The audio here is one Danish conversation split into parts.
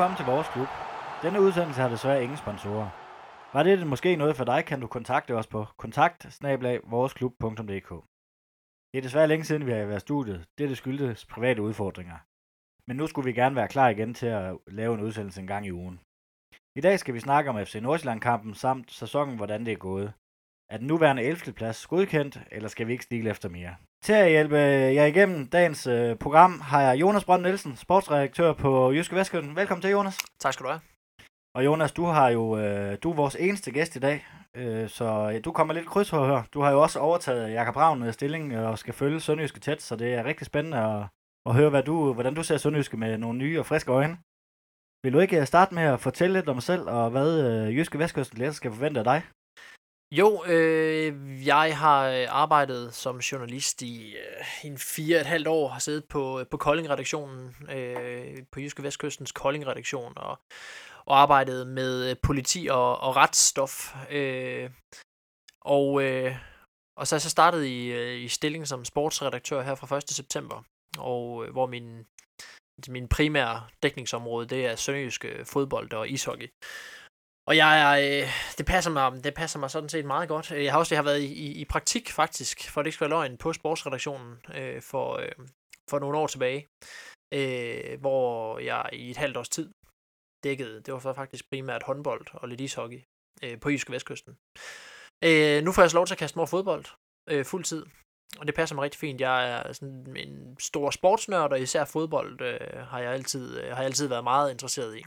Velkommen til vores klub. Denne udsendelse har desværre ingen sponsorer. Var det måske noget for dig, kan du kontakte os på kontakt Det er desværre længe siden, vi har været studiet. Det skyldes private udfordringer. Men nu skulle vi gerne være klar igen til at lave en udsendelse en gang i ugen. I dag skal vi snakke om FC Nordsjælland-kampen samt sæsonen, hvordan det er gået. Er den nuværende 11. plads godkendt, eller skal vi ikke stile efter mere? Til at hjælpe jer igennem dagens øh, program har jeg Jonas Brønd Nielsen, sportsredaktør på Jyske Vestkysten. Velkommen til, Jonas. Tak skal du have. Og Jonas, du har jo øh, du er vores eneste gæst i dag, øh, så du kommer lidt krydsforhør. Du har jo også overtaget Jakob Ravn øh, stilling og skal følge Sønderjyske tæt, så det er rigtig spændende at, at høre, hvad du, hvordan du ser Sønderjyske med nogle nye og friske øjne. Vil du ikke øh, starte med at fortælle lidt om dig selv, og hvad øh, Jyske Vestkysten læser skal forvente af dig? Jo, øh, jeg har øh, arbejdet som journalist i øh, en fire og et halvt år, har siddet på, øh, på Kolding-redaktionen, øh, på Jyske Vestkystens Kolding-redaktion, og, og arbejdet med øh, politi og, og retsstof. Øh, og, øh, og så er jeg så startet i, i stillingen som sportsredaktør her fra 1. september, og øh, hvor min, altså min primære dækningsområde, det er sønderjyske fodbold og ishockey. Og jeg er, øh, det, passer mig, det passer mig sådan set meget godt. Jeg har også jeg har været i, i, i praktik faktisk, for det ikke skal være løgn, på sportsredaktionen øh, for, øh, for nogle år tilbage, øh, hvor jeg i et halvt års tid dækkede, det var så faktisk primært håndbold og lidt ishockey øh, på Jyske Vestkysten. Øh, nu får jeg så lov til at kaste mig over fodbold øh, fuld tid, og det passer mig rigtig fint. Jeg er sådan en stor sportsnørd, og især fodbold øh, har, jeg altid, øh, har jeg altid været meget interesseret i.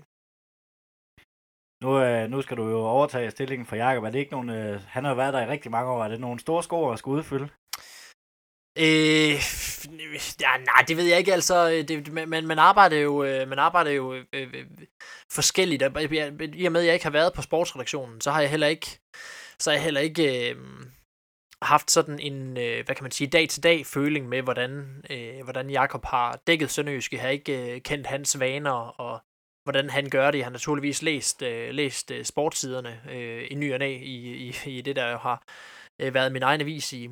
Nu, øh, nu skal du jo overtage stillingen for Jakob. Er det ikke nogen, øh, han har været der i rigtig mange år. Er det nogle store sko at skulle udfylde? Øh, ja, nej, det ved jeg ikke. Altså, øh, det, man, man arbejder jo, øh, man arbejder jo øh, øh, øh forskelligt. I og med, at jeg ikke har været på sportsredaktionen, så har jeg heller ikke, så har jeg heller ikke øh, haft sådan en, øh, hvad kan man sige, dag-til-dag føling med, hvordan, øh, hvordan Jakob har dækket Sønderjysk. Jeg har ikke øh, kendt hans vaner og hvordan han gør det. Jeg har naturligvis læst, øh, læst øh, sportsiderne øh, i ny og næ, i, i, i det, der har øh, været min egen avis i,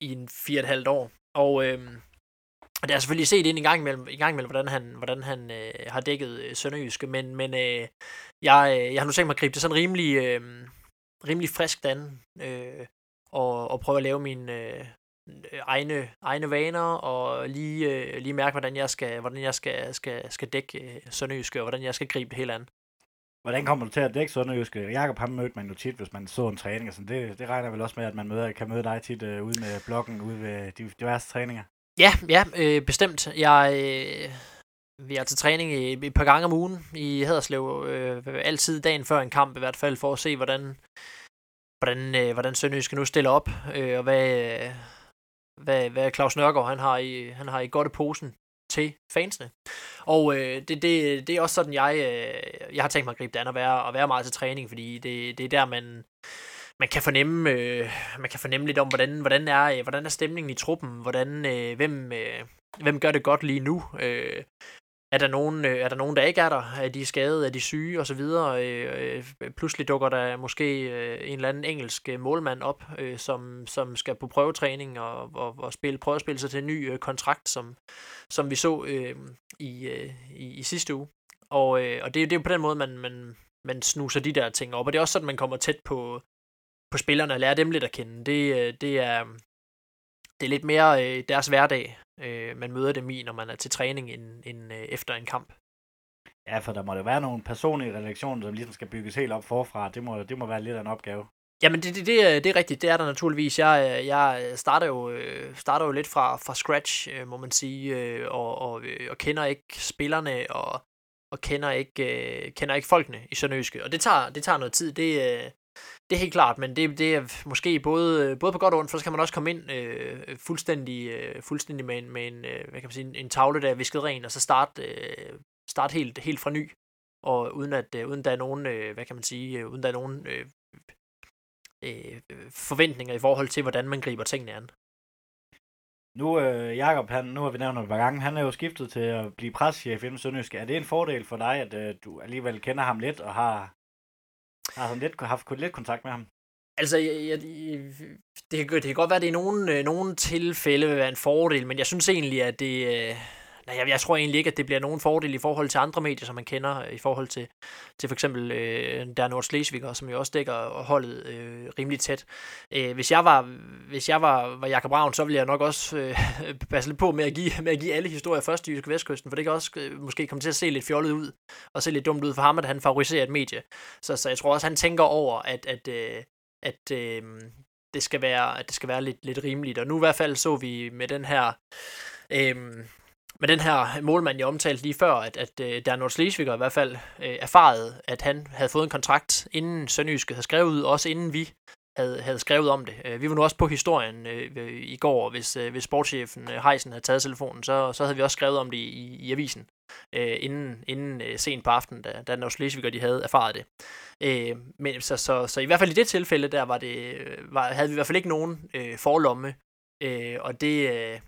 i en fire og et halvt år. Og, øh, og det har selvfølgelig set ind i gang imellem, i gang imellem hvordan han, hvordan han øh, har dækket øh, Sønderjyske, men, men øh, jeg, øh, jeg har nu tænkt mig at gribe det sådan rimelig, øh, rimelig frisk an, øh, og, og prøve at lave min, Øh, egne, egne vaner, og lige, øh, lige mærke, hvordan jeg skal, hvordan jeg skal, skal, skal dække øh, Sønderjyske, og hvordan jeg skal gribe det hele an. Hvordan kommer du til at dække Sønderjyske? Jakob, ham mødte man jo tit, hvis man så en træning. Og sådan. Det, det regner vel også med, at man møder, kan møde dig tit øh, ude med bloggen, ude ved de diverse træninger. Ja, ja, øh, bestemt. Jeg, øh, vi er til træning i, et par gange om ugen i Haderslev. Øh, altid dagen før en kamp i hvert fald, for at se, hvordan, hvordan, øh, hvordan Sønderjyske nu stiller op, øh, og hvad, øh, hvad, hvad Claus Nørgaard han har, i, han har i godt posen til fansene. Og øh, det, det, det er også sådan, jeg, øh, jeg har tænkt mig at gribe det an at være, at være meget til træning, fordi det, det er der, man, man kan fornemme, øh, man kan fornemme lidt om, hvordan, hvordan, er, øh, hvordan er stemningen i truppen, hvordan, øh, hvem, øh, hvem gør det godt lige nu. Øh, er der, nogen, øh, er der nogen, der ikke er der? Er de skadet? Er de syge? Og så videre. Øh, øh, pludselig dukker der måske øh, en eller anden engelsk øh, målmand op, øh, som, som skal på prøvetræning og, og, og spille, prøve at spille sig til en ny kontrakt, som, som vi så øh, i, i, i sidste uge. Og, og det, det er jo på den måde, man, man, man snuser de der ting op. Og det er også sådan, man kommer tæt på, på spillerne og lærer dem lidt at kende. Det, det, er, det er lidt mere deres hverdag, øh, man møder dem i, når man er til træning end, end øh, efter en kamp. Ja, for der må jo være nogle personlige redaktioner, som ligesom skal bygges helt op forfra. Det må, det må være lidt af en opgave. Jamen, det, det, det, det er rigtigt. Det er der naturligvis. Jeg, jeg starter, jo, øh, starter jo lidt fra, fra scratch, øh, må man sige, øh, og, og, og kender ikke spillerne, og, og kender ikke, kender ikke folkene i Sønderjyske. Og det tager, det tager noget tid. Det, det er helt klart, men det, det er måske både, både på godt og ondt, for så kan man også komme ind øh, fuldstændig, øh, fuldstændig med en, med en, øh, hvad kan man sige, en tavle, der er visket ren, og så starte, øh, start helt, helt fra ny, og uden at øh, uden der er nogen, øh, hvad kan man sige, øh, uden der er nogen øh, øh, forventninger i forhold til, hvordan man griber tingene an. Nu, øh, Jacob, han, nu har vi nævnt et par gange, han er jo skiftet til at blive preschef inden Sønderjysk. Er det en fordel for dig, at øh, du alligevel kender ham lidt og har har sådan lidt, haft lidt kontakt med ham? Altså, jeg, jeg, det, kan, det kan godt være, at det i nogle, øh, nogle tilfælde vil være en fordel, men jeg synes egentlig, at det, øh, nej, jeg, jeg tror egentlig ikke, at det bliver nogen fordel i forhold til andre medier, som man kender, øh, i forhold til, til for eksempel øh, der Nordslesviger, som jo også dækker holdet øh, rimelig tæt. Øh, hvis jeg var, hvis jeg var, var Jakob Ravn, så ville jeg nok også øh, passe lidt på med at, give, med at give alle historier først i Jysk Vestkysten, for det kan også øh, måske komme til at se lidt fjollet ud, og se lidt dumt ud for ham, at han favoriserer et medie. Så, så jeg tror også, han tænker over, at, at, øh, at øh, det skal være, at det skal være lidt, lidt rimeligt. Og nu i hvert fald så vi med den her øhm, men den her målmand, jeg omtalte lige før, at, at uh, der Nord Slesviger i hvert fald øh, uh, erfaret, at han havde fået en kontrakt, inden Sønderjyske havde skrevet ud, også inden vi havde, havde skrevet om det. Uh, vi var nu også på historien uh, i går, hvis, uh, hvis sportschefen uh, Heisen havde taget telefonen, så, så havde vi også skrevet om det i, i avisen, uh, inden, inden uh, sent på aftenen, da, da Nord Slesviger de havde erfaret det. Uh, men, så, så, så i hvert fald i det tilfælde, der var det, var, havde vi i hvert fald ikke nogen uh, forlomme, uh, og det... Uh,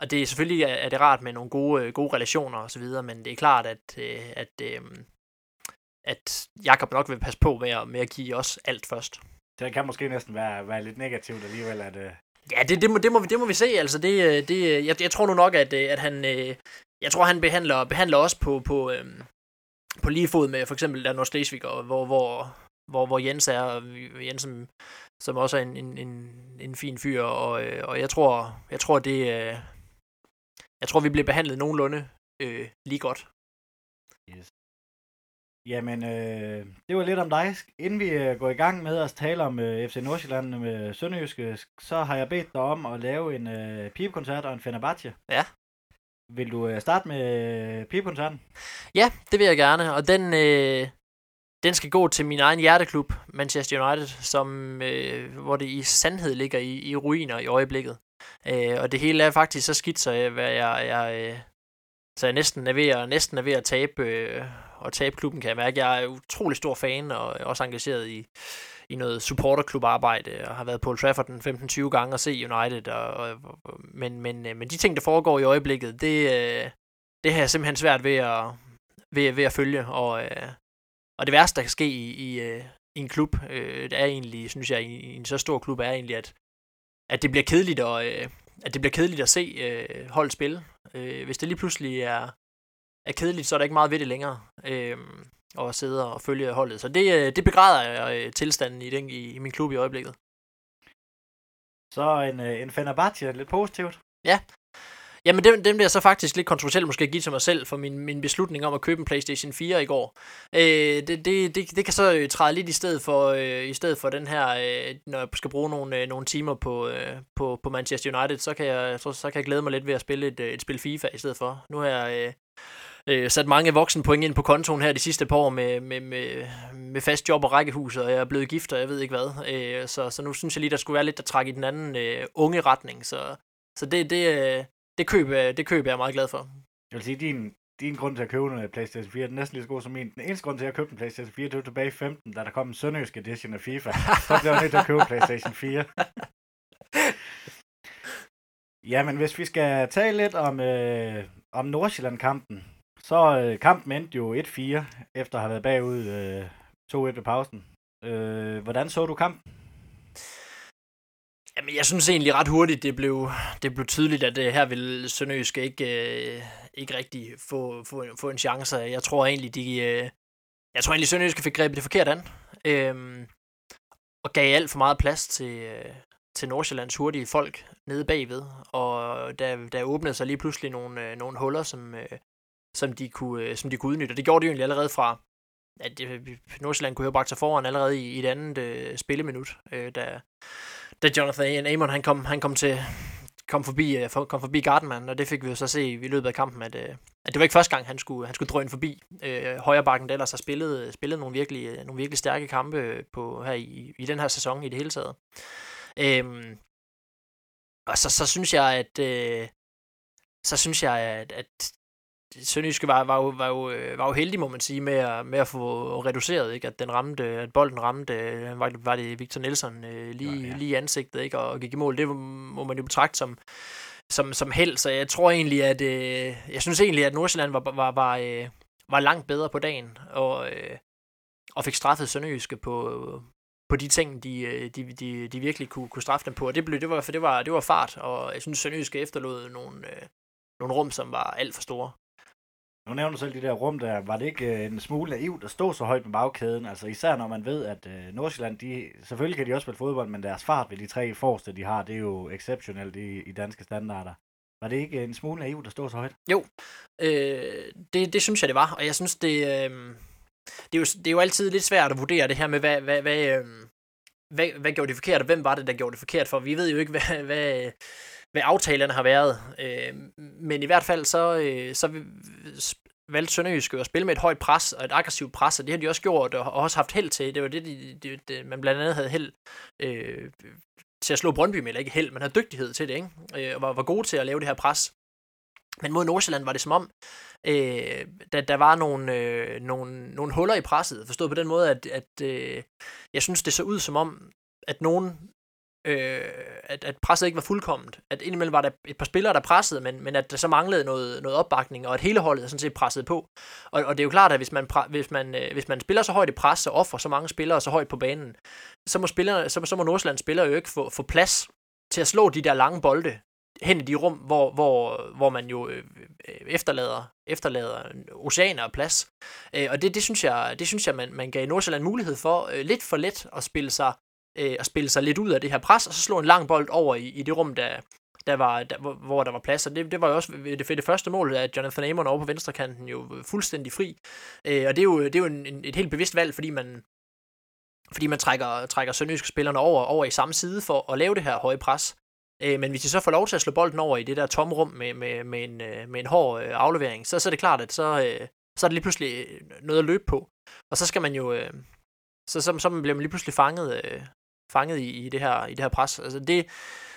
og det er selvfølgelig er det rart med nogle gode, øh, gode relationer og så videre, men det er klart, at, øh, at, øh, at Jakob nok vil passe på med at, med at give os alt først. Det kan måske næsten være, være lidt negativt alligevel, at... Ja, det, det, må, det, må, det må vi se. Altså, det, det, jeg, jeg tror nu nok, at, at han, jeg tror, han behandler, behandler os på, på, på lige fod med for eksempel der Nordslesvig, hvor, hvor, hvor, hvor Jens er, Jens som, som også er en, en, en, en fin fyr, og, og jeg tror, jeg tror det, jeg tror, vi bliver behandlet nogenlunde øh, lige godt. Yes. Jamen, øh, det var lidt om dig. Inden vi øh, går i gang med at tale om øh, FC Nordsjælland med Sønderjyske, så har jeg bedt dig om at lave en øh, pibekoncert og en Fenerbahce. Ja. Vil du øh, starte med øh, pibekoncerten? Ja, det vil jeg gerne, og den, øh, den skal gå til min egen hjerteklub, Manchester United, som, øh, hvor det i sandhed ligger i, i ruiner i øjeblikket. Øh, og det hele er faktisk så skidt, så øh, jeg, jeg, jeg, så jeg næsten er ved at, næsten er ved at tabe, øh, og tabe klubben, kan jeg mærke. Jeg er utrolig stor fan, og også engageret i, i noget supporterklubarbejde, og har været på Old Trafford 15-20 gange og se United. Og, og, men, men, øh, men de ting, der foregår i øjeblikket, det, det har jeg simpelthen svært ved at, ved, ved at følge. Og, og det værste, der kan ske i, i, i en klub, øh, det er egentlig, synes jeg, i, i en så stor klub, er egentlig, at at det bliver kedeligt at, øh, at det bliver kedeligt at se øh, hold spille. Øh, hvis det lige pludselig er, er kedeligt, så er der ikke meget ved det længere. Øh, og sidde og følge holdet. Så det, øh, det begræder jeg øh, tilstanden i, den, i, i min klub i øjeblikket. Så en, øh, en Fenerbahce, lidt positivt. Ja, Jamen, dem, dem bliver så faktisk lidt kontroversielt måske at give til mig selv for min, min beslutning om at købe en PlayStation 4 i går. Øh, det, det, det, det kan så øh, træde lidt i stedet for, øh, i stedet for den her, øh, når jeg skal bruge nogle, øh, nogle timer på, øh, på, på Manchester United, så kan, jeg, så, så kan jeg glæde mig lidt ved at spille et, øh, et spil FIFA i stedet for. Nu har jeg... Øh, øh, sat mange voksenpoint ind på kontoen her de sidste par år med, med, med, med fast job og rækkehus, og jeg er blevet gift, og jeg ved ikke hvad. Øh, så, så nu synes jeg lige, der skulle være lidt, der trække i den anden øh, unge retning. Så, så det, det, øh, det køb, det køb er jeg meget glad for. Jeg vil sige, din, din grund til at købe en PlayStation 4 er næsten lige så god som min. Den eneste grund til, at jeg købte en PlayStation 4, det var tilbage i 15, da der kom en sønderjysk edition af FIFA. Så blev jeg nødt til at købe PlayStation 4. ja, men hvis vi skal tale lidt om, øh, om Nordsjælland-kampen, så øh, kampen endte jo 1-4, efter at have været bagud øh, 2-1 ved pausen. Øh, hvordan så du kampen? Jamen, jeg synes egentlig ret hurtigt, det blev, det blev tydeligt, at det her vil Sønderjysk ikke, øh, ikke rigtig få, få, få en chance. Jeg tror egentlig, de, øh, jeg tror egentlig, Sønderjysk fik grebet det forkert an. Øh, og gav alt for meget plads til, øh, til Nordsjællands hurtige folk nede bagved. Og der, der åbnede sig lige pludselig nogle, øh, nogle huller, som, øh, som, de kunne, øh, som de kunne udnytte. Og det gjorde de jo egentlig allerede fra, at øh, Nordsjælland kunne have bragt sig foran allerede i, i et andet øh, spilleminut, øh, da, da Jonathan Amon han kom, han kom til kom forbi, øh, kom forbi Gardenman, og det fik vi jo så se i løbet af kampen, at, øh, at det var ikke første gang, han skulle, han skulle drøne forbi øh, højre bakken, der ellers har spillet, spillet nogle, virkelig, øh, nogle virkelig stærke kampe på, her i, i den her sæson i det hele taget. Øhm, og så, så synes jeg, at øh, så synes jeg, at, at Sønderjyske var, var, jo, var, jo, øh, var jo heldig, må man sige, med at, med at få reduceret, ikke? at den ramte, at bolden ramte, øh, var, var det Victor Nelson øh, lige, ja, ja. lige i ansigtet, ikke? og gik i mål. Det må man jo betragte som, som, som held, så jeg tror egentlig, at øh, jeg synes egentlig, at Nordsjælland var, var, var, øh, var langt bedre på dagen, og, øh, og fik straffet Sønderjyske på, på de ting, de, de, de, de virkelig kunne, kunne straffe dem på, og det, blev, det, var, for det, var, det var fart, og jeg synes, Sønderjyske efterlod nogle, øh, nogle rum, som var alt for store. Nu nævner du selv de der rum der. Var det ikke øh, en smule naivt at stå så højt med bagkæden? Altså især når man ved, at øh, Nordsjælland, de, selvfølgelig kan de også spille fodbold, men deres fart ved de tre forreste, de har, det er jo exceptionelt i, i danske standarder. Var det ikke en smule naivt at stå så højt? Jo, øh, det, det synes jeg, det var. Og jeg synes, det, øh, det, er jo, det er jo altid lidt svært at vurdere det her med, hvad, hvad, hvad, øh, hvad, hvad gjorde de forkert, og hvem var det, der gjorde det forkert for? Vi ved jo ikke, hvad, hvad, med aftalerne har været. Øh, men i hvert fald så, øh, så valgte Sønderjysk at spille med et højt pres og et aggressivt pres, og det har de også gjort og også haft held til. Det var det, de, de, de, man blandt andet havde held øh, til at slå Brøndby med, eller ikke held, man havde dygtighed til det, ikke? Øh, og var, var gode til at lave det her pres. Men mod Nordsjælland var det som om, øh, der, der var nogle, øh, nogle, nogle huller i presset, forstået på den måde, at, at øh, jeg synes, det så ud som om, at nogen øh, at, at presset ikke var fuldkomment. At indimellem var der et par spillere, der pressede, men, men at der så manglede noget, noget opbakning, og at hele holdet sådan set pressede på. Og, og det er jo klart, at hvis man, hvis man, øh, hvis man spiller så højt i pres, og offer så mange spillere så højt på banen, så må, spillerne, så, så må Nordsjællands spillere jo ikke få, få plads til at slå de der lange bolde hen i de rum, hvor, hvor, hvor man jo øh, efterlader, efterlader oceaner og plads. Øh, og det, det synes jeg, det synes jeg man, man gav Nordsjælland mulighed for øh, lidt for let at spille sig øh, at spille sig lidt ud af det her pres, og så slå en lang bold over i, i det rum, der, der var, der, hvor, der var plads. Og det, det var jo også det, det første mål, at Jonathan Amon over på venstrekanten jo fuldstændig fri. Øh, og det er jo, det er jo en, en, et helt bevidst valg, fordi man, fordi man trækker, trækker sønderjyske spillerne over, over i samme side for at lave det her høje pres. Øh, men hvis de så får lov til at slå bolden over i det der tomrum med, med, med, en, øh, med en hård øh, aflevering, så, så er det klart, at så, øh, så er det lige pludselig øh, noget at løbe på. Og så skal man jo... Øh, så, så, så bliver man lige pludselig fanget, øh, fanget i, i, det her, i det her pres. Altså det,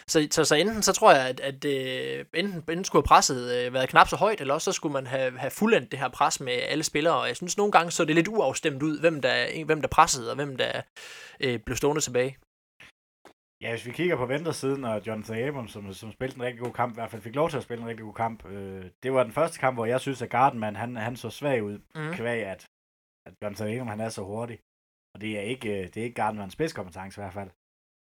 så, så, så enten så tror jeg, at, at øh, enten, enten skulle presset øh, været knap så højt, eller også så skulle man have, have fuldendt det her pres med alle spillere. Og jeg synes nogle gange så er det lidt uafstemt ud, hvem der, hvem der pressede, og hvem der øh, blev stående tilbage. Ja, hvis vi kigger på ventersiden, og Jonathan Abrams, som, som spillede en rigtig god kamp, i hvert fald fik lov til at spille en rigtig god kamp, øh, det var den første kamp, hvor jeg synes, at Gardenman, han, han så svag ud, mm. kvæg at, at Jonathan Abrams, han er så hurtig. Og det er ikke, øh, det er ikke Gardnerens spidskompetence i hvert fald.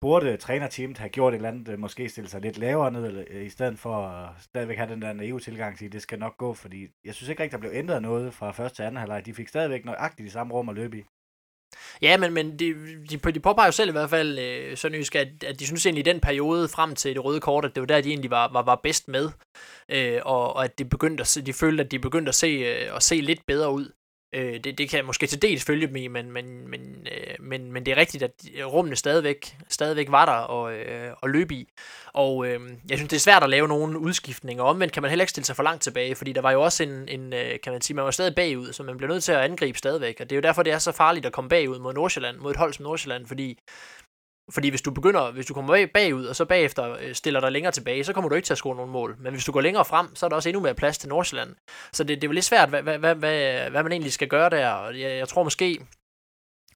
Burde trænerteamet have gjort et eller andet, øh, måske stille sig lidt lavere ned, eller, øh, i stedet for at stadigvæk have den der naive tilgang til, det skal nok gå, fordi jeg synes ikke rigtig, der blev ændret noget fra første til anden halvleg. De fik stadigvæk nøjagtigt de samme rum at løbe i. Ja, men, men de, de, de påpeger jo selv i hvert fald, øh, Sønderjysk, at, at de synes egentlig i den periode frem til det røde kort, at det var der, de egentlig var, var, var bedst med, øh, og, og at de, begyndte at se, de følte, at de begyndte at se, øh, at se lidt bedre ud. Øh, det, det kan jeg måske til dels følge dem i, men, men, men, øh, men, men det er rigtigt, at rummene stadigvæk, stadigvæk var der og, øh, og løbe i. Og øh, jeg synes, det er svært at lave nogle udskiftninger. Omvendt kan man heller ikke stille sig for langt tilbage, fordi der var jo også en, en øh, kan man sige, man var stadig bagud, så man bliver nødt til at angribe stadigvæk. Og det er jo derfor, det er så farligt at komme bagud mod Nordsjælland, mod et hold som Nordsjælland, fordi fordi hvis du begynder, hvis du kommer bagud, og så bagefter øh, stiller dig længere tilbage, så kommer du ikke til at score nogen mål. Men hvis du går længere frem, så er der også endnu mere plads til Nordsjælland. Så det, det er lidt svært, hvad, hvad, hvad, hvad, hvad man egentlig skal gøre der. Og jeg, jeg tror måske,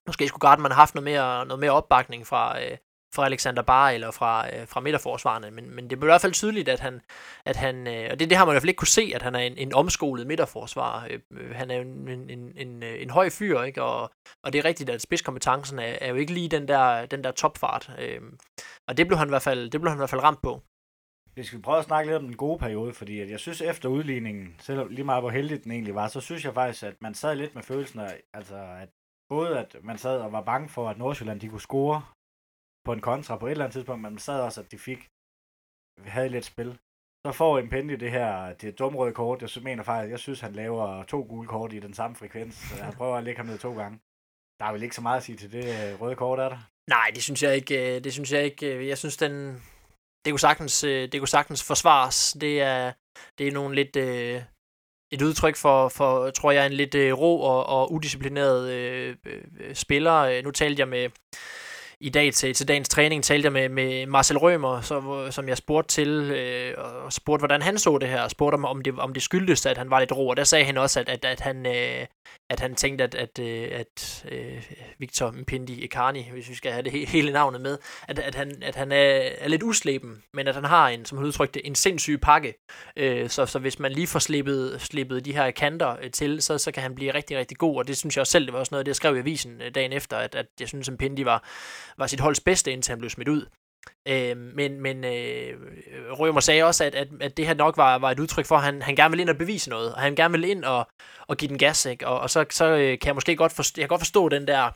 måske skulle Garden have haft noget mere, noget mere opbakning fra, øh, fra Alexander Bar eller fra, øh, fra midterforsvarerne, men, men det blev i hvert fald tydeligt, at han, at han øh, og det, det har man i hvert fald ikke kunne se, at han er en, en omskolet midterforsvar. Øh, han er en, en, en, en, øh, en høj fyr, ikke? Og, og det er rigtigt, at spidskompetencen er, er jo ikke lige den der, den der topfart. Øh, og det blev han i hvert fald, det blev han i hvert fald ramt på. Vi skal prøve at snakke lidt om den gode periode, fordi at jeg synes efter udligningen, selvom lige meget hvor heldig den egentlig var, så synes jeg faktisk, at man sad lidt med følelsen af, altså at både at man sad og var bange for, at Nordsjælland de kunne score på en kontra på et eller andet tidspunkt, men man sad også, at de fik havde lidt spil. Så får Impendi det her det dumrøde kort. Jeg mener faktisk, jeg synes, han laver to gule kort i den samme frekvens. Så jeg prøver at lægge ham ned to gange. Der er vel ikke så meget at sige til det øh, røde kort, er der? Nej, det synes jeg ikke. Øh, det synes jeg ikke. Øh, jeg synes, den, det kunne sagtens, det kunne sagtens forsvares. Det er, det er nogle lidt, et udtryk for, for, tror jeg, en lidt ro og, og udisciplineret øh, spiller. Nu talte jeg med, i dag til, til dagens træning talte jeg med, med Marcel Rømer, så, som jeg spurgte til, øh, og spurgte, hvordan han så det her, og spurgte om, om det, om det skyldtes, at han var lidt ro, og der sagde han også, at, at, at, han, øh, at han tænkte, at, at, øh, at øh, Victor Mpindi Ekani, hvis vi skal have det he, hele navnet med, at, at han, at han er, er lidt usleben, men at han har en, som han udtrykte, en sindssyg pakke, øh, så, så hvis man lige får slippet, slippet de her kanter øh, til, så, så kan han blive rigtig, rigtig god, og det synes jeg også selv, det var også noget, det jeg skrev i avisen øh, dagen efter, at, at jeg synes, at Mpindi var, var sit holds bedste, indtil han blev smidt ud. Øh, men men øh, Rømer sagde også, at, at, at det her nok var, var et udtryk for, at han, han gerne ville ind og bevise noget, og han gerne ville ind og, og give den gas, ikke? Og, og så, så øh, kan jeg måske godt forstå, jeg kan godt forstå den der,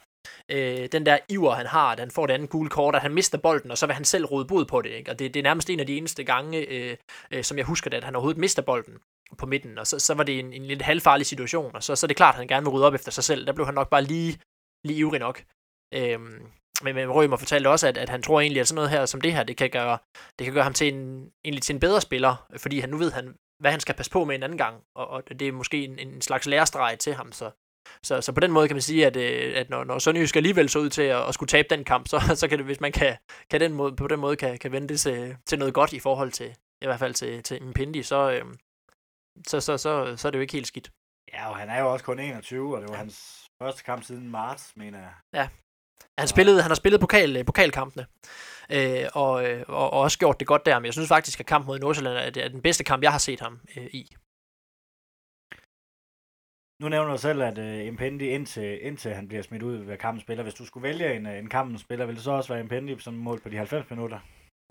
øh, den der iver, han har, at han får det andet gule kort, at han mister bolden, og så vil han selv rode bod på det. Ikke? Og det, det er nærmest en af de eneste gange, øh, øh, som jeg husker det, at han overhovedet mister bolden på midten, og så, så var det en, en lidt halvfarlig situation, og så, så er det klart, at han gerne vil rydde op efter sig selv. Der blev han nok bare lige, lige ivrig nok. Øhm, men, men Rømer fortalte også, at, at han tror egentlig, at sådan noget her som det her, det kan gøre, det kan gøre ham til en, egentlig til en bedre spiller, fordi han nu ved, han, hvad han skal passe på med en anden gang, og, og det er måske en, en slags lærestreg til ham, så, så, så på den måde kan man sige, at, øh, at når, når Sønderjysk alligevel så ud til at, at skulle tabe den kamp, så, så kan det, hvis man kan, kan den måde, på den måde kan, kan vende det til, til noget godt i forhold til, i hvert fald til, til Mpindi, så, øh, så, så, så, så er det jo ikke helt skidt. Ja, og han er jo også kun 21, og det var hans første kamp siden marts, mener jeg. Ja, han, spillede, han har spillet pokal, øh, pokalkampene, øh, og, øh, og, og også gjort det godt der, men jeg synes faktisk, at kampen mod Nordsjælland er, er den bedste kamp, jeg har set ham øh, i. Nu nævner du selv, at uh, Impendi indtil, indtil han bliver smidt ud ved kampens spiller. Hvis du skulle vælge en, en kampens spiller, ville det så også være Impendi som mål på de 90 minutter?